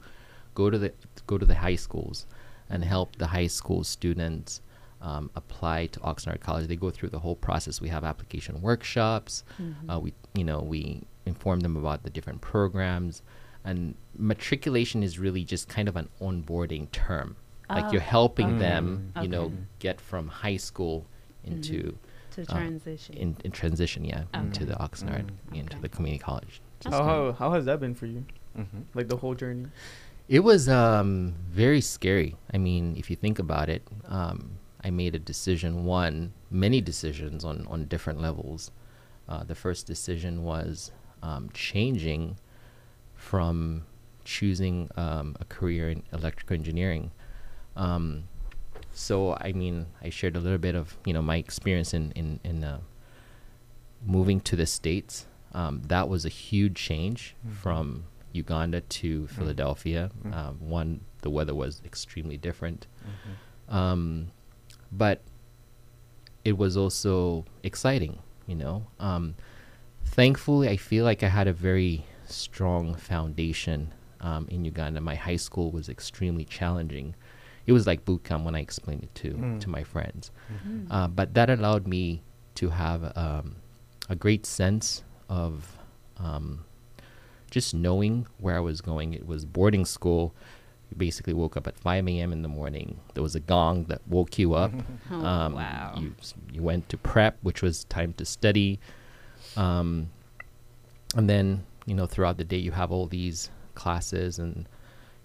go to the go to the high schools and help the high school students um, apply to Oxnard College. They go through the whole process. We have application workshops. Mhm. Uh, we you know we inform them about the different programs, and matriculation is really just kind of an onboarding term. Like you're Oh, helping okay. them, you know, get from high school into to uh, transition. in, in transition, yeah, into the Oxnard, Mm. into Okay. the community college. That's How, how how has that been for you? hmm Like the whole journey. It was um, very scary. I mean, if you think about it, um, I made a decision, one, many decisions on, on different levels. Uh, the first decision was um, changing from choosing um, a career in electrical engineering. Um, so, I mean, I shared a little bit of, you know, my experience in, in, in uh, moving to the States. Um, that was a huge change Mhm. from Uganda to Philadelphia. Mm. Um, one, the weather was extremely different, hmm um, but it was also exciting. You know, um, thankfully, I feel like I had a very strong foundation um, in Uganda. My high school was extremely challenging. It was like boot camp when I explained it to Mm. to my friends. Mm. Uh, but that allowed me to have um, a great sense of um, just knowing where I was going. It was boarding school. You basically woke up at 5 a.m. in the morning. There was a gong that woke you up. Oh, um, wow. You, you went to prep, which was time to study. Um, and then, you know, throughout the day, you have all these classes and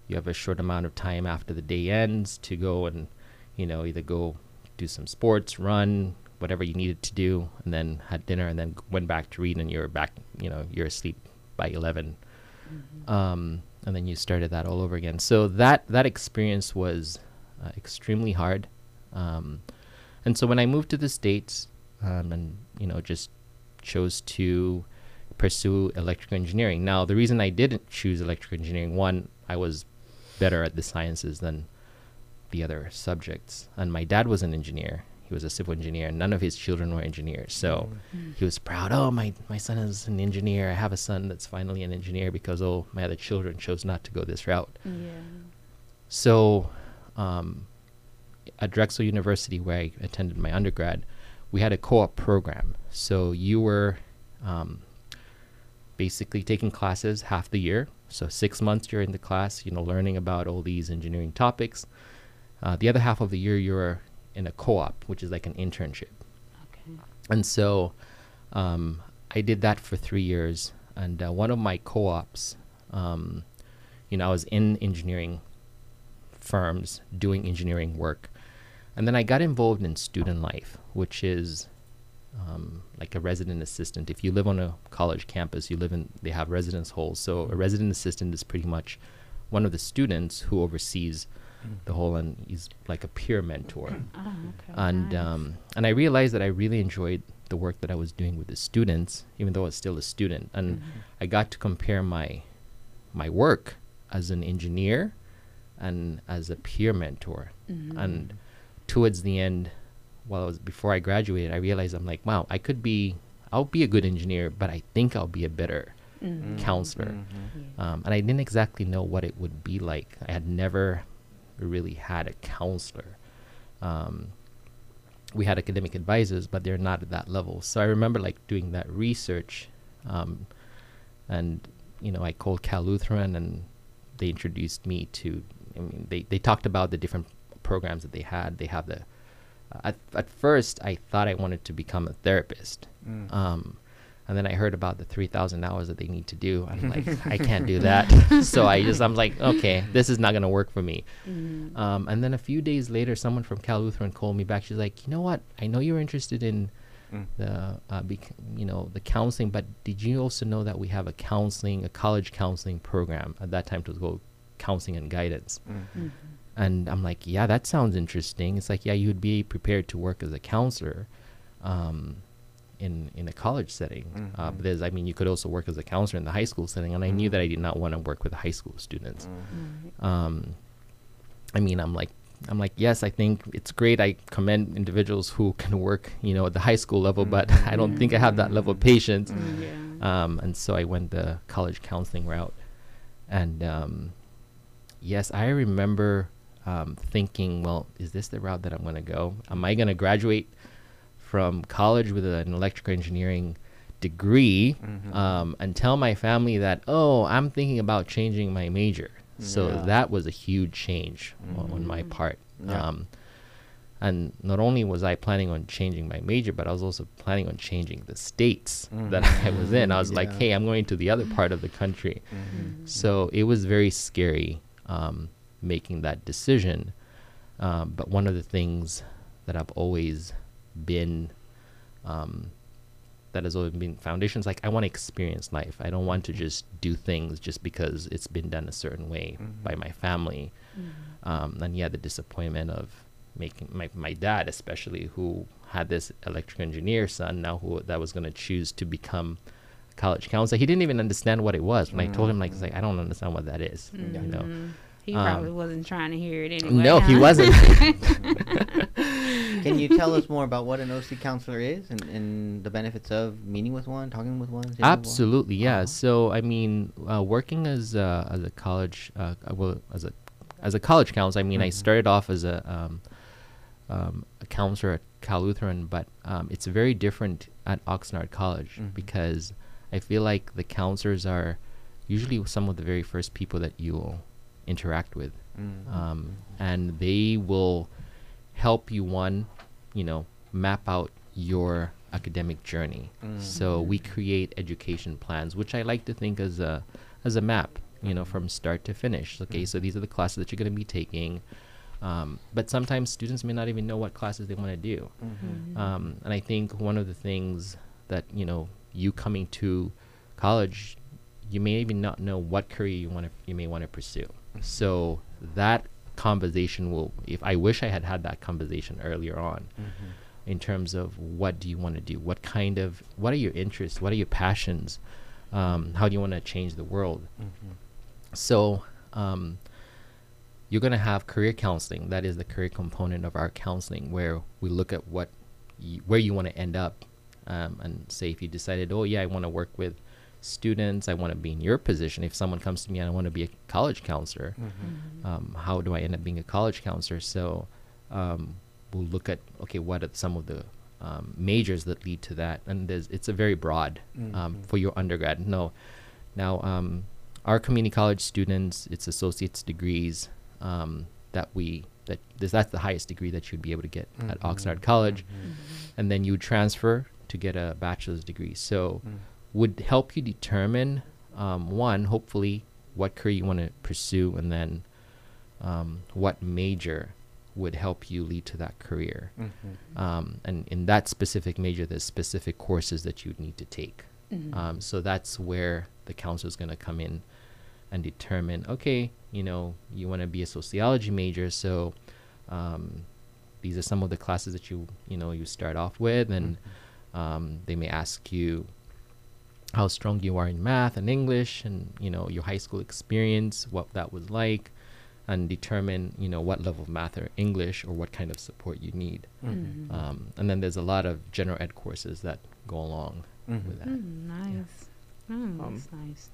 you have a short amount of time after the day ends to go and, you know, either go do some sports, run, whatever you needed to do, and then had dinner and then went back to read and you're back, you know, you're asleep by 11 um, and then you started that all over again. So that that experience was uh, extremely hard. Um, and so when I moved to the states, um, and you know, just chose to pursue electrical engineering. Now, the reason I didn't choose electrical engineering, one, I was better at the sciences than the other subjects, and my dad was an engineer. He was a civil engineer. and None of his children were engineers, so Mm. he was proud. Oh, my my son is an engineer. I have a son that's finally an engineer because oh, my other children chose not to go this route. Yeah. So, um, at Drexel University, where I attended my undergrad, we had a co-op program. So you were um, basically taking classes half the year. So six months you're in the class, you know, learning about all these engineering topics. Uh, the other half of the year you're in a co-op, which is like an internship. Okay. And so um, I did that for three years. And uh, one of my co ops, um, you know, I was in engineering firms doing engineering work. And then I got involved in student life, which is um, like a resident assistant. If you live on a college campus, you live in, they have residence halls. So a resident assistant is pretty much one of the students who oversees the whole, and he's like a peer mentor Oh, okay. and nice. um, and I realized that I really enjoyed the work that I was doing with the students, even though I was still a student. And Mhm. I got to compare my my work as an engineer and as a peer mentor. Mhm. And towards the end, while I was before I graduated, I realized I'm like, wow, I could be, I'll be a good engineer, but I think I'll be a better Mhm. counselor. Mm-hmm. Yeah. Um, and I didn't exactly know what it would be like. I had never really had a counselor. um, we had academic advisors, but they're not at that level. So I remember like doing that research, um, and you know, I called Cal Lutheran, and they introduced me to. I mean, they they talked about the different programs that they had. They have the. Uh, at at first, I thought I wanted to become a therapist. Mm. Um, and then I heard about the 3,000 hours that they need to do. I'm like, I can't do that. so I just, I'm like, okay, this is not going to work for me. Mhm. Um, and then a few days later, someone from Cal Lutheran called me back. She's like, you know what? I know you're interested in Mm. the, uh, bec- you know, the counseling, but did you also know that we have a counseling, a college counseling program? At that time, to go counseling and guidance. Mhm. Mhm. And I'm like, yeah, that sounds interesting. It's like, yeah, you would be prepared to work as a counselor, um, in in a college setting. Uh, Mhm. but there's, I mean, you could also work as a counselor in the high school setting, and I knew Mhm. that I did not want to work with high school students. Mhm. Um, I mean, I'm like, I'm like, yes, I think it's great. I commend individuals who can work, you know, at the high school level, but I don't think I have that level of patience. Mm. Yeah. Um, and so I went the college counseling route. And um, yes, I remember um, thinking, well, is this the route that I'm going to go? Am I going to graduate from college with an electrical engineering degree Mhm. um, and tell my family that, oh, I'm thinking about changing my major? So Yeah. that was a huge change on, on my part. Yeah. Um, and not only was I planning on changing my major, but I was also planning on changing the states that I was in. I was like, hey, I'm going to the other part of the country. Mhm. So it was very scary um, making that decision. Um, but one of the things that I've always been, um, that has always been foundations, like I want to experience life. I don't want to just do things just because it's been done a certain way by Mhm. my family. Mhm. Um, and yeah, the disappointment of making my, my dad, especially who had this electrical engineer son now who that was going to choose to become a college counselor. He didn't even understand what it was. When I told him, like, it's like, I don't understand what that is. You know? He Um, probably wasn't trying to hear it anyway. No, he wasn't. Can you tell us more about what an OC counselor is and, and the benefits of meeting with one, talking with one? sitting with one? Absolutely, yeah. Uh-huh. So I mean, uh, working as a, as a college, uh, uh, well, as a as a college counselor, I mean, I Mhm. started off as a um, um, a counselor at Cal Lutheran, but um, it's very different at Oxnard College Mhm. because I feel like the counselors are usually some of the very first people that you'll interact with, Mhm. um, and they will help you one, you know, map out your academic journey. So we create education plans, which I like to think as a as a map, you know, from start to finish. Okay, so these are the classes that you're going to be taking. Um, but sometimes students may not even know what classes they want to do. Mhm. Um, and I think one of the things that you know, you coming to college, you may even not know what career you want to you may want to pursue. So that conversation will. If I wish I had had that conversation earlier on, Mhm. in terms of what do you want to do what kind of what are your interests what are your passions um, how do you want to change the world Mhm. so um, you're going to have career counseling that is the career component of our counseling where we look at what y- where you want to end up um, and say if you decided oh yeah i want to work with students i want to be in your position if someone comes to me and i want to be a college counselor Mhm. um, how do I end up being a college counselor? So um, we'll look at okay, what are some of the um, majors that lead to that, and there's it's a very broad um, Mhm. for your undergrad. No, now um, our community college students, it's associate's degrees um, that we that this that's the highest degree that you'd be able to get at Mhm. Oxnard College, Mhm. and then you transfer to get a bachelor's degree. So Mhm. Would help you determine um, one hopefully what career you want to pursue and then um, what major would help you lead to that career Mhm. um, and in that specific major there's specific courses that you'd need to take Mhm. um, so that's where the counselor is going to come in and determine okay you know you want to be a sociology major so um, these are some of the classes that you you know you start off with and um, they may ask you how strong you are in math and English and you know your high school experience, what that was like, and determine you know what level of math or English or what kind of support you need. Mhm. Mhm. Um, and then there's a lot of general ed courses that go along Mhm. with that. Mm, nice. Mm, Um, that's nice.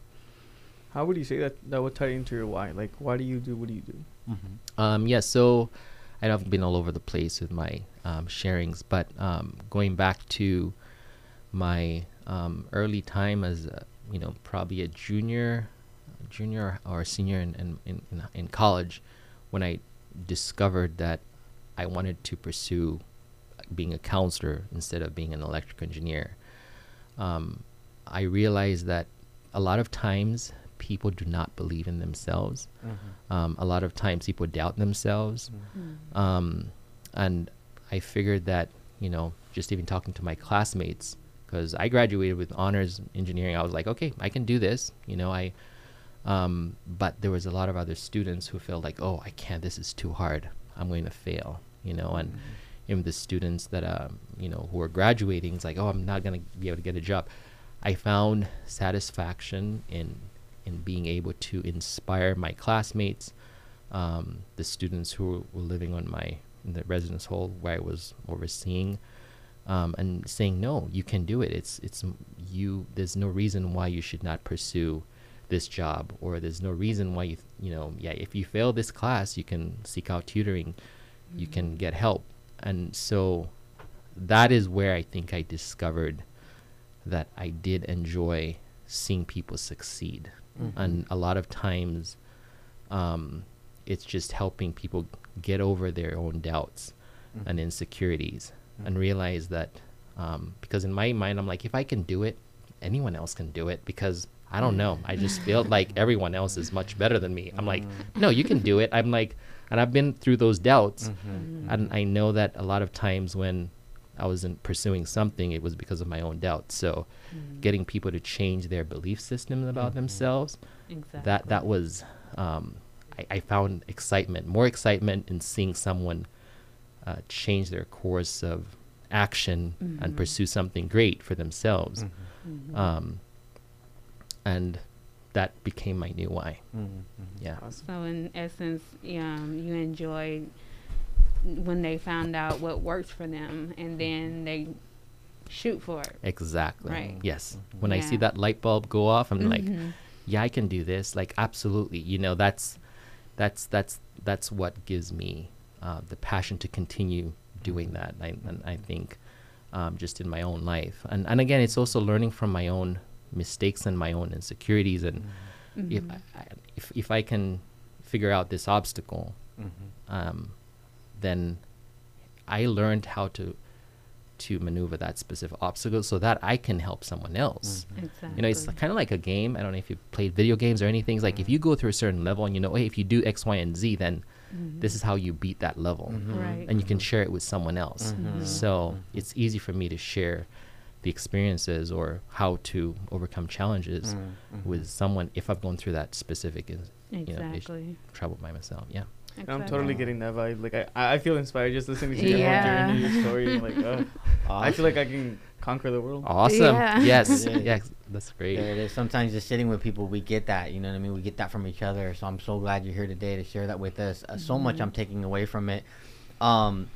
How would you say that that would tie into your why? Like, why do you do what do you do? Mhm. Um, yeah, so I know I've been all over the place with my um, sharings, but um, going back to my um, early time as a, you know probably a junior, junior or senior in in, in, in in college, when I discovered that I wanted to pursue being a counselor instead of being an electrical engineer. Um, I realized that a lot of times people do not believe in themselves. Mm-hmm. Um, a lot of times people doubt themselves. Mm. Um, and I figured that, you know, just even talking to my classmates, because I graduated with honors engineering, I was like, okay, I can do this. You know, I, um, but there was a lot of other students who felt like, oh, I can't, this is too hard. I'm going to fail, you know, and even the students that, um, you know, who are graduating, it's like, oh, I'm not going to be able to get a job. I found satisfaction in in being able to inspire my classmates, um, the students who were living on my in the residence hall where I was overseeing, um, and saying, "No, you can do it. It's it's you. There's no reason why you should not pursue this job, or there's no reason why you you know yeah. If you fail this class, you can seek out tutoring, you can get help." And so, that is where I think I discovered that I did enjoy seeing people succeed. And a lot of times, um, it's just helping people get over their own doubts and insecurities and realize that um, because in my mind, I'm like, if I can do it, anyone else can do it because I don't know. I just feel like everyone else is much better than me. I'm like, mm. no, you can do it. I'm like, and I've been through those doubts. Mm-hmm. Mm-hmm. And I know that a lot of times when I wasn't pursuing something, it was because of my own doubts. So mm. getting people to change their belief systems about mm-hmm. themselves, Exactly. that that was um, I, I found excitement, more excitement in seeing someone uh, change their course of action and mm-hmm. pursue something great for themselves. Mm-hmm. Mm-hmm. Um, and that became my new why. Yeah. Awesome. So in essence, um, you enjoyed when they found out what works for them, and then they shoot for it. Exactly. Right. Yes. When I see that light bulb go off, I'm like, yeah, I can do this. Like, absolutely. You know, that's that's that's that's what gives me uh, the passion to continue doing that. I, and I think um, just in my own life, and and again, it's also learning from my own mistakes and my own insecurities. And if Mhm. I, I- if if I can figure out this obstacle, um, then I learned how to to maneuver that specific obstacle so that I can help someone else. Exactly. You know, it's kind of like a game. I don't know if you've played video games or anything. It's like if you go through a certain level and you know, hey, if you do X, Y, and Z, then Mm-hmm. this is how you beat that level. Mm-hmm. right. And you can share it with someone else. Mm-hmm. So it's easy for me to share the experiences or how to overcome challenges with someone if I've gone through that specific in, you know, ish- exactly. trouble by myself. Yeah. And I'm totally getting that vibe. Like I, I I feel inspired just listening to your Yeah. whole journey, your story. and, Like, uh, I feel like I can conquer the world. Awesome. Yeah. Yes. Yeah. yes. That's great. There it is. Sometimes just sitting with people, we get that. You know what I mean? We get that from each other. So I'm so glad you're here today to share that with us. Uh, so much I'm taking away from it. Um,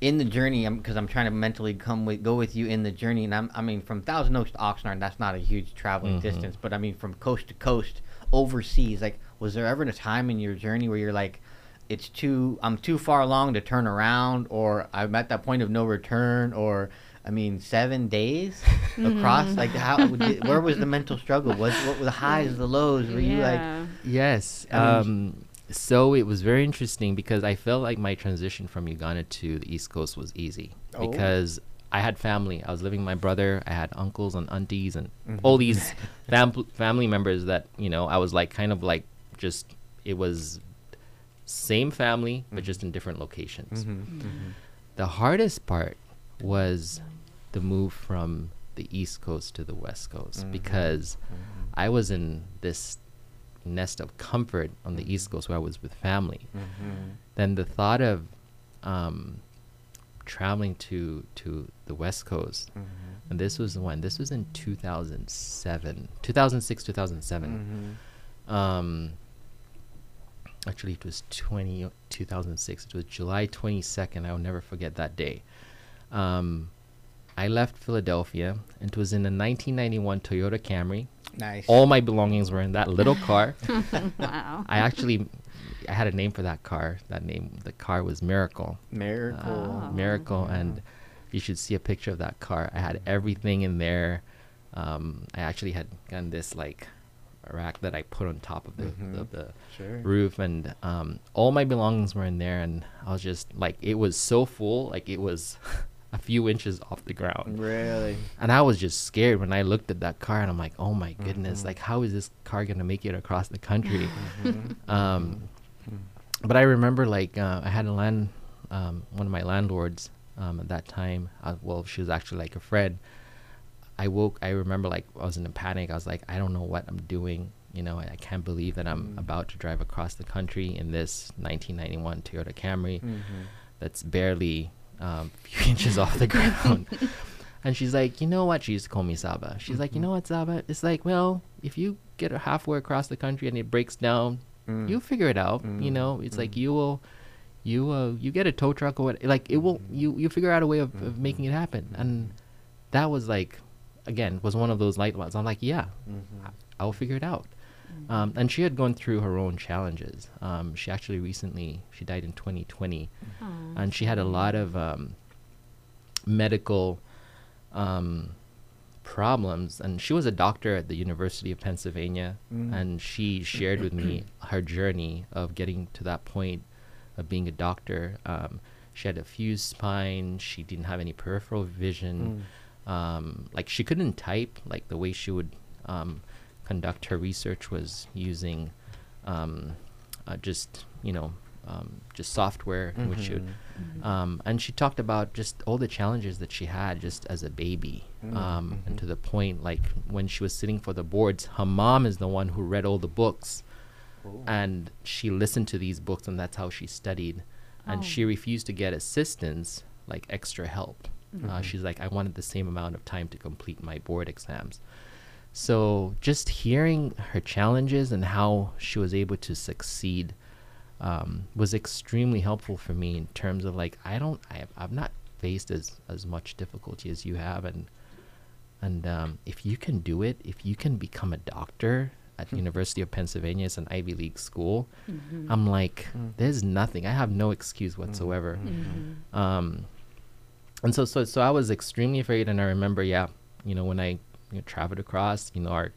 in the journey, because I'm, trying to mentally come with go with you in the journey, and I'm, I mean, from Thousand Oaks to Oxnard, that's not a huge traveling Mhm. distance. But I mean, from coast to coast, overseas, like, was there ever a time in your journey where you're like, it's too, I'm too far along to turn around, or I'm at that point of no return, or I mean, seven days across. Like, how? did- where was the mental struggle? Was what were the highs, the lows? Were you like, Yes. I mean, Um, so it was very interesting because I felt like my transition from Uganda to the East Coast was easy Oh. because I had family. I was living with my brother. I had uncles and aunties and Mhm. all these fam- family members that you know. I was like kind of like just it was same family but just in different locations. Mm-hmm. The hardest part was the move from the East Coast to the West Coast Mhm. because I was in this nest of comfort on the East Coast where I was with family. Mm-hmm. Then the thought of um, traveling to to the West Coast, Mm-hmm. and this was when this was in 2007, 2006, 2007. Mm-hmm. Um, actually, it was 20, 2006. It was July 22nd. I will never forget that day. Um, I left Philadelphia, and it was in a 1991 Toyota Camry. Nice. All my belongings were in that little car. wow. I actually I had a name for that car. That name, the car was Miracle. Miracle. Uh, Miracle, and you should see a picture of that car. I had everything in there. Um, I actually had gotten this like rack that I put on top of the, Mhm. of the Sure. roof, and um, all my belongings were in there. And I was just like, it was so full, like it was a few inches off the ground. Really? And I was just scared when I looked at that car, and I'm like, oh my goodness, Mhm. like how is this car gonna make it across the country? Mhm. um, but I remember like uh, I had a land, um, one of my landlords um, at that time. Uh, well, she was actually like a friend. I woke. I remember like I was in a panic. I was like, I don't know what I'm doing. You know, I, I can't believe that I'm Mm. about to drive across the country in this 1991 Toyota Camry Mhm. that's barely um, few inches off the ground. And she's like, you know what? She used to call me Saba. She's like, you Mhm. know what, Saba? It's like, well, if you get halfway across the country and it breaks down, Mm. you'll figure it out. You Mm, know, it's like mm. you will, you uh, you get a tow truck or what? Like it will, you you figure out a way of, of making it happen. And that was like, again, was one of those light ones. I'm like, yeah, Mhm. I'll figure it out. Um, and she had gone through her own challenges. Um, she actually recently she died in 2020 Aw, and she had a lot of um, medical um, problems. And she was a doctor at the University of Pennsylvania, Mm. and she shared with me her journey of getting to that point of being a doctor. Um, she had a fused spine. She didn't have any peripheral vision. Um, like she couldn't type. Like the way she would um, conduct her research was using um, uh, just you know um, just software in which she would Mhm. um, and she talked about just all the challenges that she had just as a baby Mm, um, and mhm. to the point like when she was sitting for the boards her mom is the one who read all the books Cool. and she listened to these books and that's how she studied and Oh. she refused to get assistance like extra help uh, Mhm. she's like i wanted the same amount of time to complete my board exams so just hearing her challenges and how she was able to succeed um, was extremely helpful for me in terms of like I don't I have, I've not faced as as much difficulty as you have. And and um, if you can do it if you can become a doctor at University of Pennsylvania it's an Ivy League school Mhm. I'm like Mm. there's nothing. I have no excuse whatsoever. Mhm. um, and so so so I was extremely afraid, and I remember, yeah, you know, when I you know, traveled across, you know, our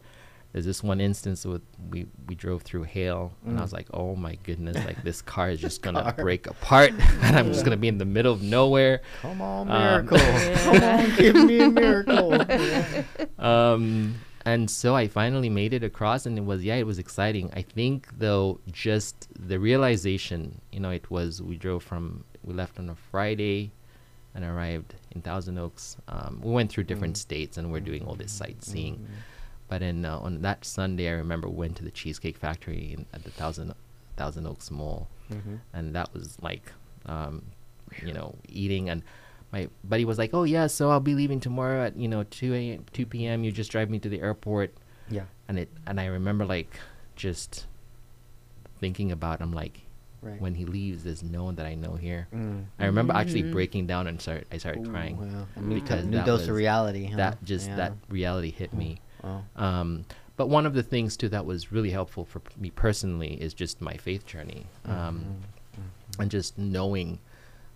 there's this one instance with we we drove through hail, and I Mm. was like, oh my goodness, like this car is just gonna car. break apart, and I'm just gonna be in the middle of nowhere. Come on, Um, miracle. Come on, give me a miracle. Yeah. um, and so I finally made it across, and it was yeah, it was exciting. I think though, just the realization, you know, it was we drove from we left on a Friday, and arrived in Thousand Oaks. Um, we went through different Mm. states, and we're doing all this sightseeing. Mhm. But in uh, on that Sunday, I remember we went to the Cheesecake Factory in, at the Thousand Thousand Oaks Mall, Mhm. and that was like, um, you know, eating. And my buddy was like, "Oh yeah, so I'll be leaving tomorrow at you know two a.m. two p.m. You just drive me to the airport." Yeah. And it and I remember like just thinking about. I'm like, Right. when he leaves, there's no one that I know here. Mm. I remember actually Mhm. breaking down and start I started Ooh, crying. wow. because new that dose was- of reality. Huh? That just Yeah. that reality hit me. Wow. Um, but one of the things too that was really helpful for p- me personally is just my faith journey, um, Mhm. and just knowing,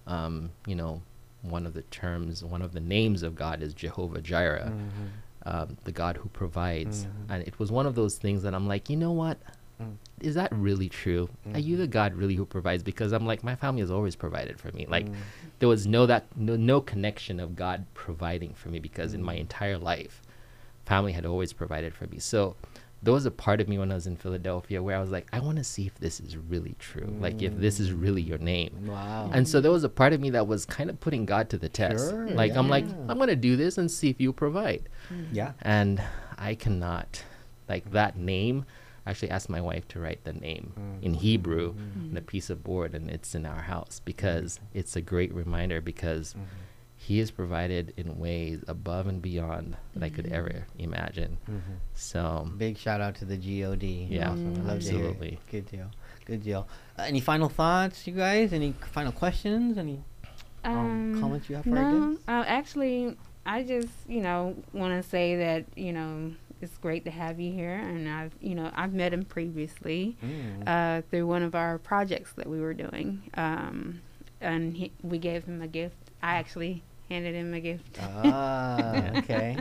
um, you know, one of the terms, one of the names of God is Jehovah Jireh, Mhm. um, the God who provides, Mhm. and it was one of those things that I'm like, you know what, Mm. is that really true? Are you the God really who provides? Because I'm like, my family has always provided for me. Like, Mm. there was no that no, no connection of God providing for me because in my Mm. entire life, family had always provided for me. So there was a part of me when I was in Philadelphia where I was like, I want to see if this is really true. Like if this is really your name. Wow. And so there was a part of me that was kind of putting God to the test. Sure, like I'm like. I'm gonna do this and see if you provide. yeah. And I cannot. Like that name, actually asked my wife to write the name in Hebrew Mm-hmm. on a piece of board and it's in our house because it's a great reminder because Mm-hmm. he has provided in ways above and beyond that I could ever imagine. Mhm. So Big shout out to the God. Yeah, Awesome. I love to hear it. absolutely. Good deal. Good deal. Uh, any final thoughts, you guys? Any final questions? Any um, comments you have for our guests? uh, actually, I just you know want to say that you know it's great to have you here, and I've you know I've met him previously Mm. uh, through one of our projects that we were doing, um, and he, we gave him a gift. I actually handed him a gift. ah, okay.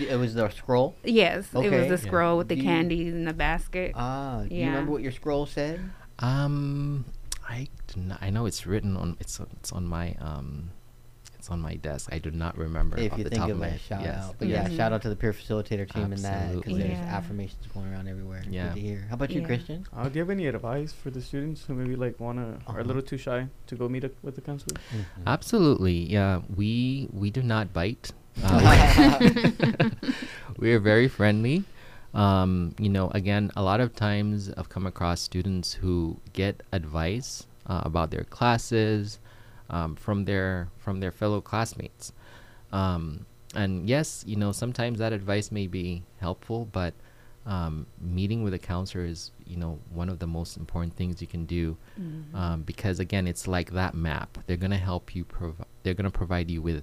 It was the scroll. Yes, it was the Yeah. scroll with the Do candies in the basket. Ah, do you remember what your scroll said? Um, I I know it's written on it's it's on my um, it's on my desk. I do not remember If off you the think top of of my a shout yes. out, but yeah, Mhm. shout out to the peer facilitator team in that because Absolutely. there's affirmations going around everywhere. Yeah. Good to hear. How about you, Christian? Uh, do you have any advice for the students who maybe like wanna are Uh-huh. a little too shy to go meet a, with the counselor? Absolutely, yeah. We we do not bite. Uh, we are very friendly. Um, you know, again, a lot of times I've come across students who get advice uh, about their classes um, from their from their fellow classmates. Um, and yes, you know, sometimes that advice may be helpful, but um, meeting with a counselor is, you know, one of the most important things you can do Mm-hmm. um, because again it's like that map they're going to help you provide they're going to provide you with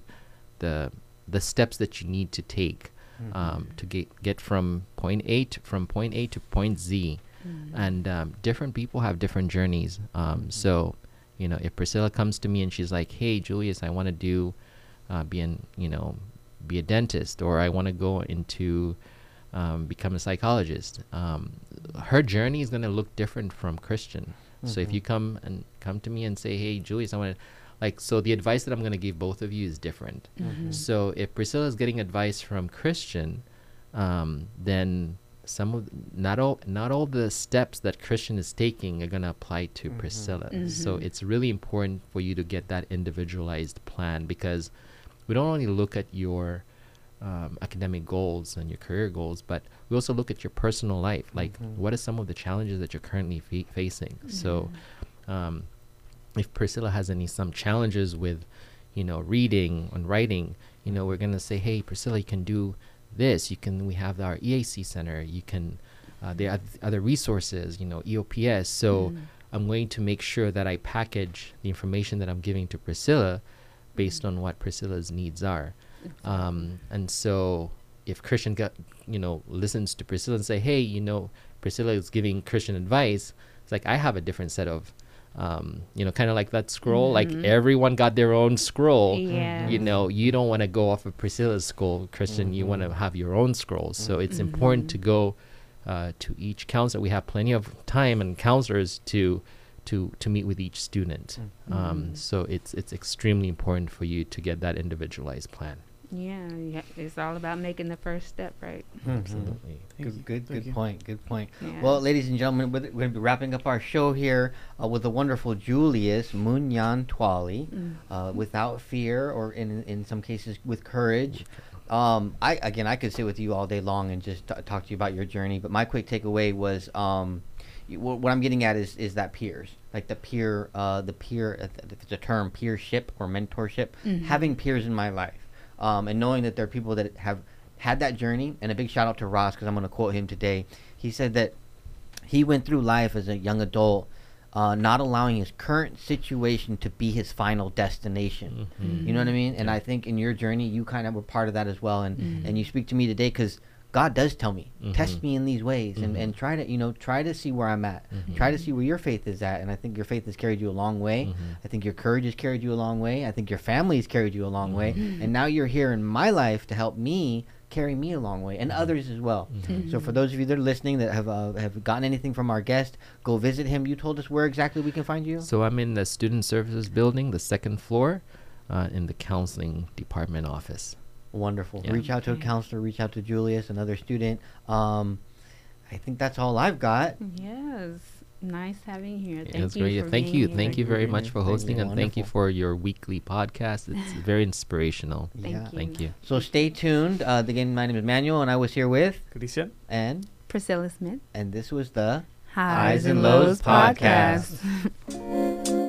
the the steps that you need to take Mm-hmm. um, to get get from point A to from point A to point Z Mm-hmm. and um, different people have different journeys um, so you know if Priscilla comes to me and she's like hey Julius I want to do uh, be an you know be a dentist or I want to go into um, become a psychologist um, her journey is going to look different from Christian so if Mhm. you come and come to me and say, "Hey, Julius, I want to," like, so the advice that I'm going to give both of you is different. Mm-hmm. So if Priscilla is getting advice from Christian, um, then some of not all not all the steps that Christian is taking are going to apply to Mhm. Priscilla. So Mhm. it's really important for you to get that individualized plan because we don't only look at your um, academic goals and your career goals, but we also look at your personal life. Like, Mhm. what are some of the challenges that you're currently fa- facing? So, um, if Priscilla has any some challenges with, you know, reading and writing, you know, we're gonna say, hey, Priscilla, you can do this. You can. We have our EAC center. You can. Uh, there are other resources. You know, EOPS. So. Mm-hmm. I'm going to make sure that I package the information that I'm giving to Priscilla based on what Priscilla's needs are. Um, and so if Christian got, you know, listens to Priscilla and say, hey, you know, Priscilla is giving Christian advice, it's like I have a different set of, um, you know, kind of like that scroll. Like Mhm. everyone got their own scroll. Yeah. You know, you don't want to go off of Priscilla's scroll, Christian. You want to have your own scroll. So it's important to go uh, to each counselor. We have plenty of time and counselors to to to meet with each student. Um, Mhm. so it's it's extremely important for you to get that individualized plan. Yeah, yeah, it's all about making the first step, right? Mhm. Absolutely. Thank you. Good, good, Thank good you. point. Good point. Yeah. Well, ladies and gentlemen, we're going to be wrapping up our show here uh, with the wonderful Julius Munyantwali, Mm. uh, without fear, or in in some cases with courage. Um, I again, I could sit with you all day long and just t- talk to you about your journey. But my quick takeaway was, um, what I'm getting at is is that peers, like the peer, uh, the peer, uh, th- if term, peership or mentorship, Mhm. having peers in my life, um, and knowing that there are people that have had that journey. And a big shout out to Ross because I'm going to quote him today. He said that he went through life as a young adult, uh, not allowing his current situation to be his final destination. Mhm. You know what I mean? And Yeah. I think in your journey, you kind of were part of that as well. And Mhm. and you speak to me today because God does tell me, test Mhm. me in these ways, and, Mhm. and try to you know try to see where I'm at, Mhm. try to see where your faith is at. And I think your faith has carried you a long way. Mhm. I think your courage has carried you a long way. I think your family has carried you a long way. Mhm. And now you're here in my life to help me carry me a long way, and others as well. So for those of you that are listening that have uh, have gotten anything from our guest, go visit him. You told us where exactly we can find you. So I'm in the student services building, the second floor, uh, in the counseling department office. Wonderful. Yeah. Reach out to a counselor. Reach out to Julius, another student. Um, I think that's all I've got. Yes, nice having you here. Yeah, Thank it's you. great. for Thank being you. here. Thank you you very much for here. Thank hosting you. and thank you for your weekly podcast. It's very inspirational. Thank yeah. you. Thank you. So stay tuned. Uh, again, my name is Manuel, and I was here with Christian? and Priscilla Smith. and this was the Highs and and Lows Lows podcast. podcast.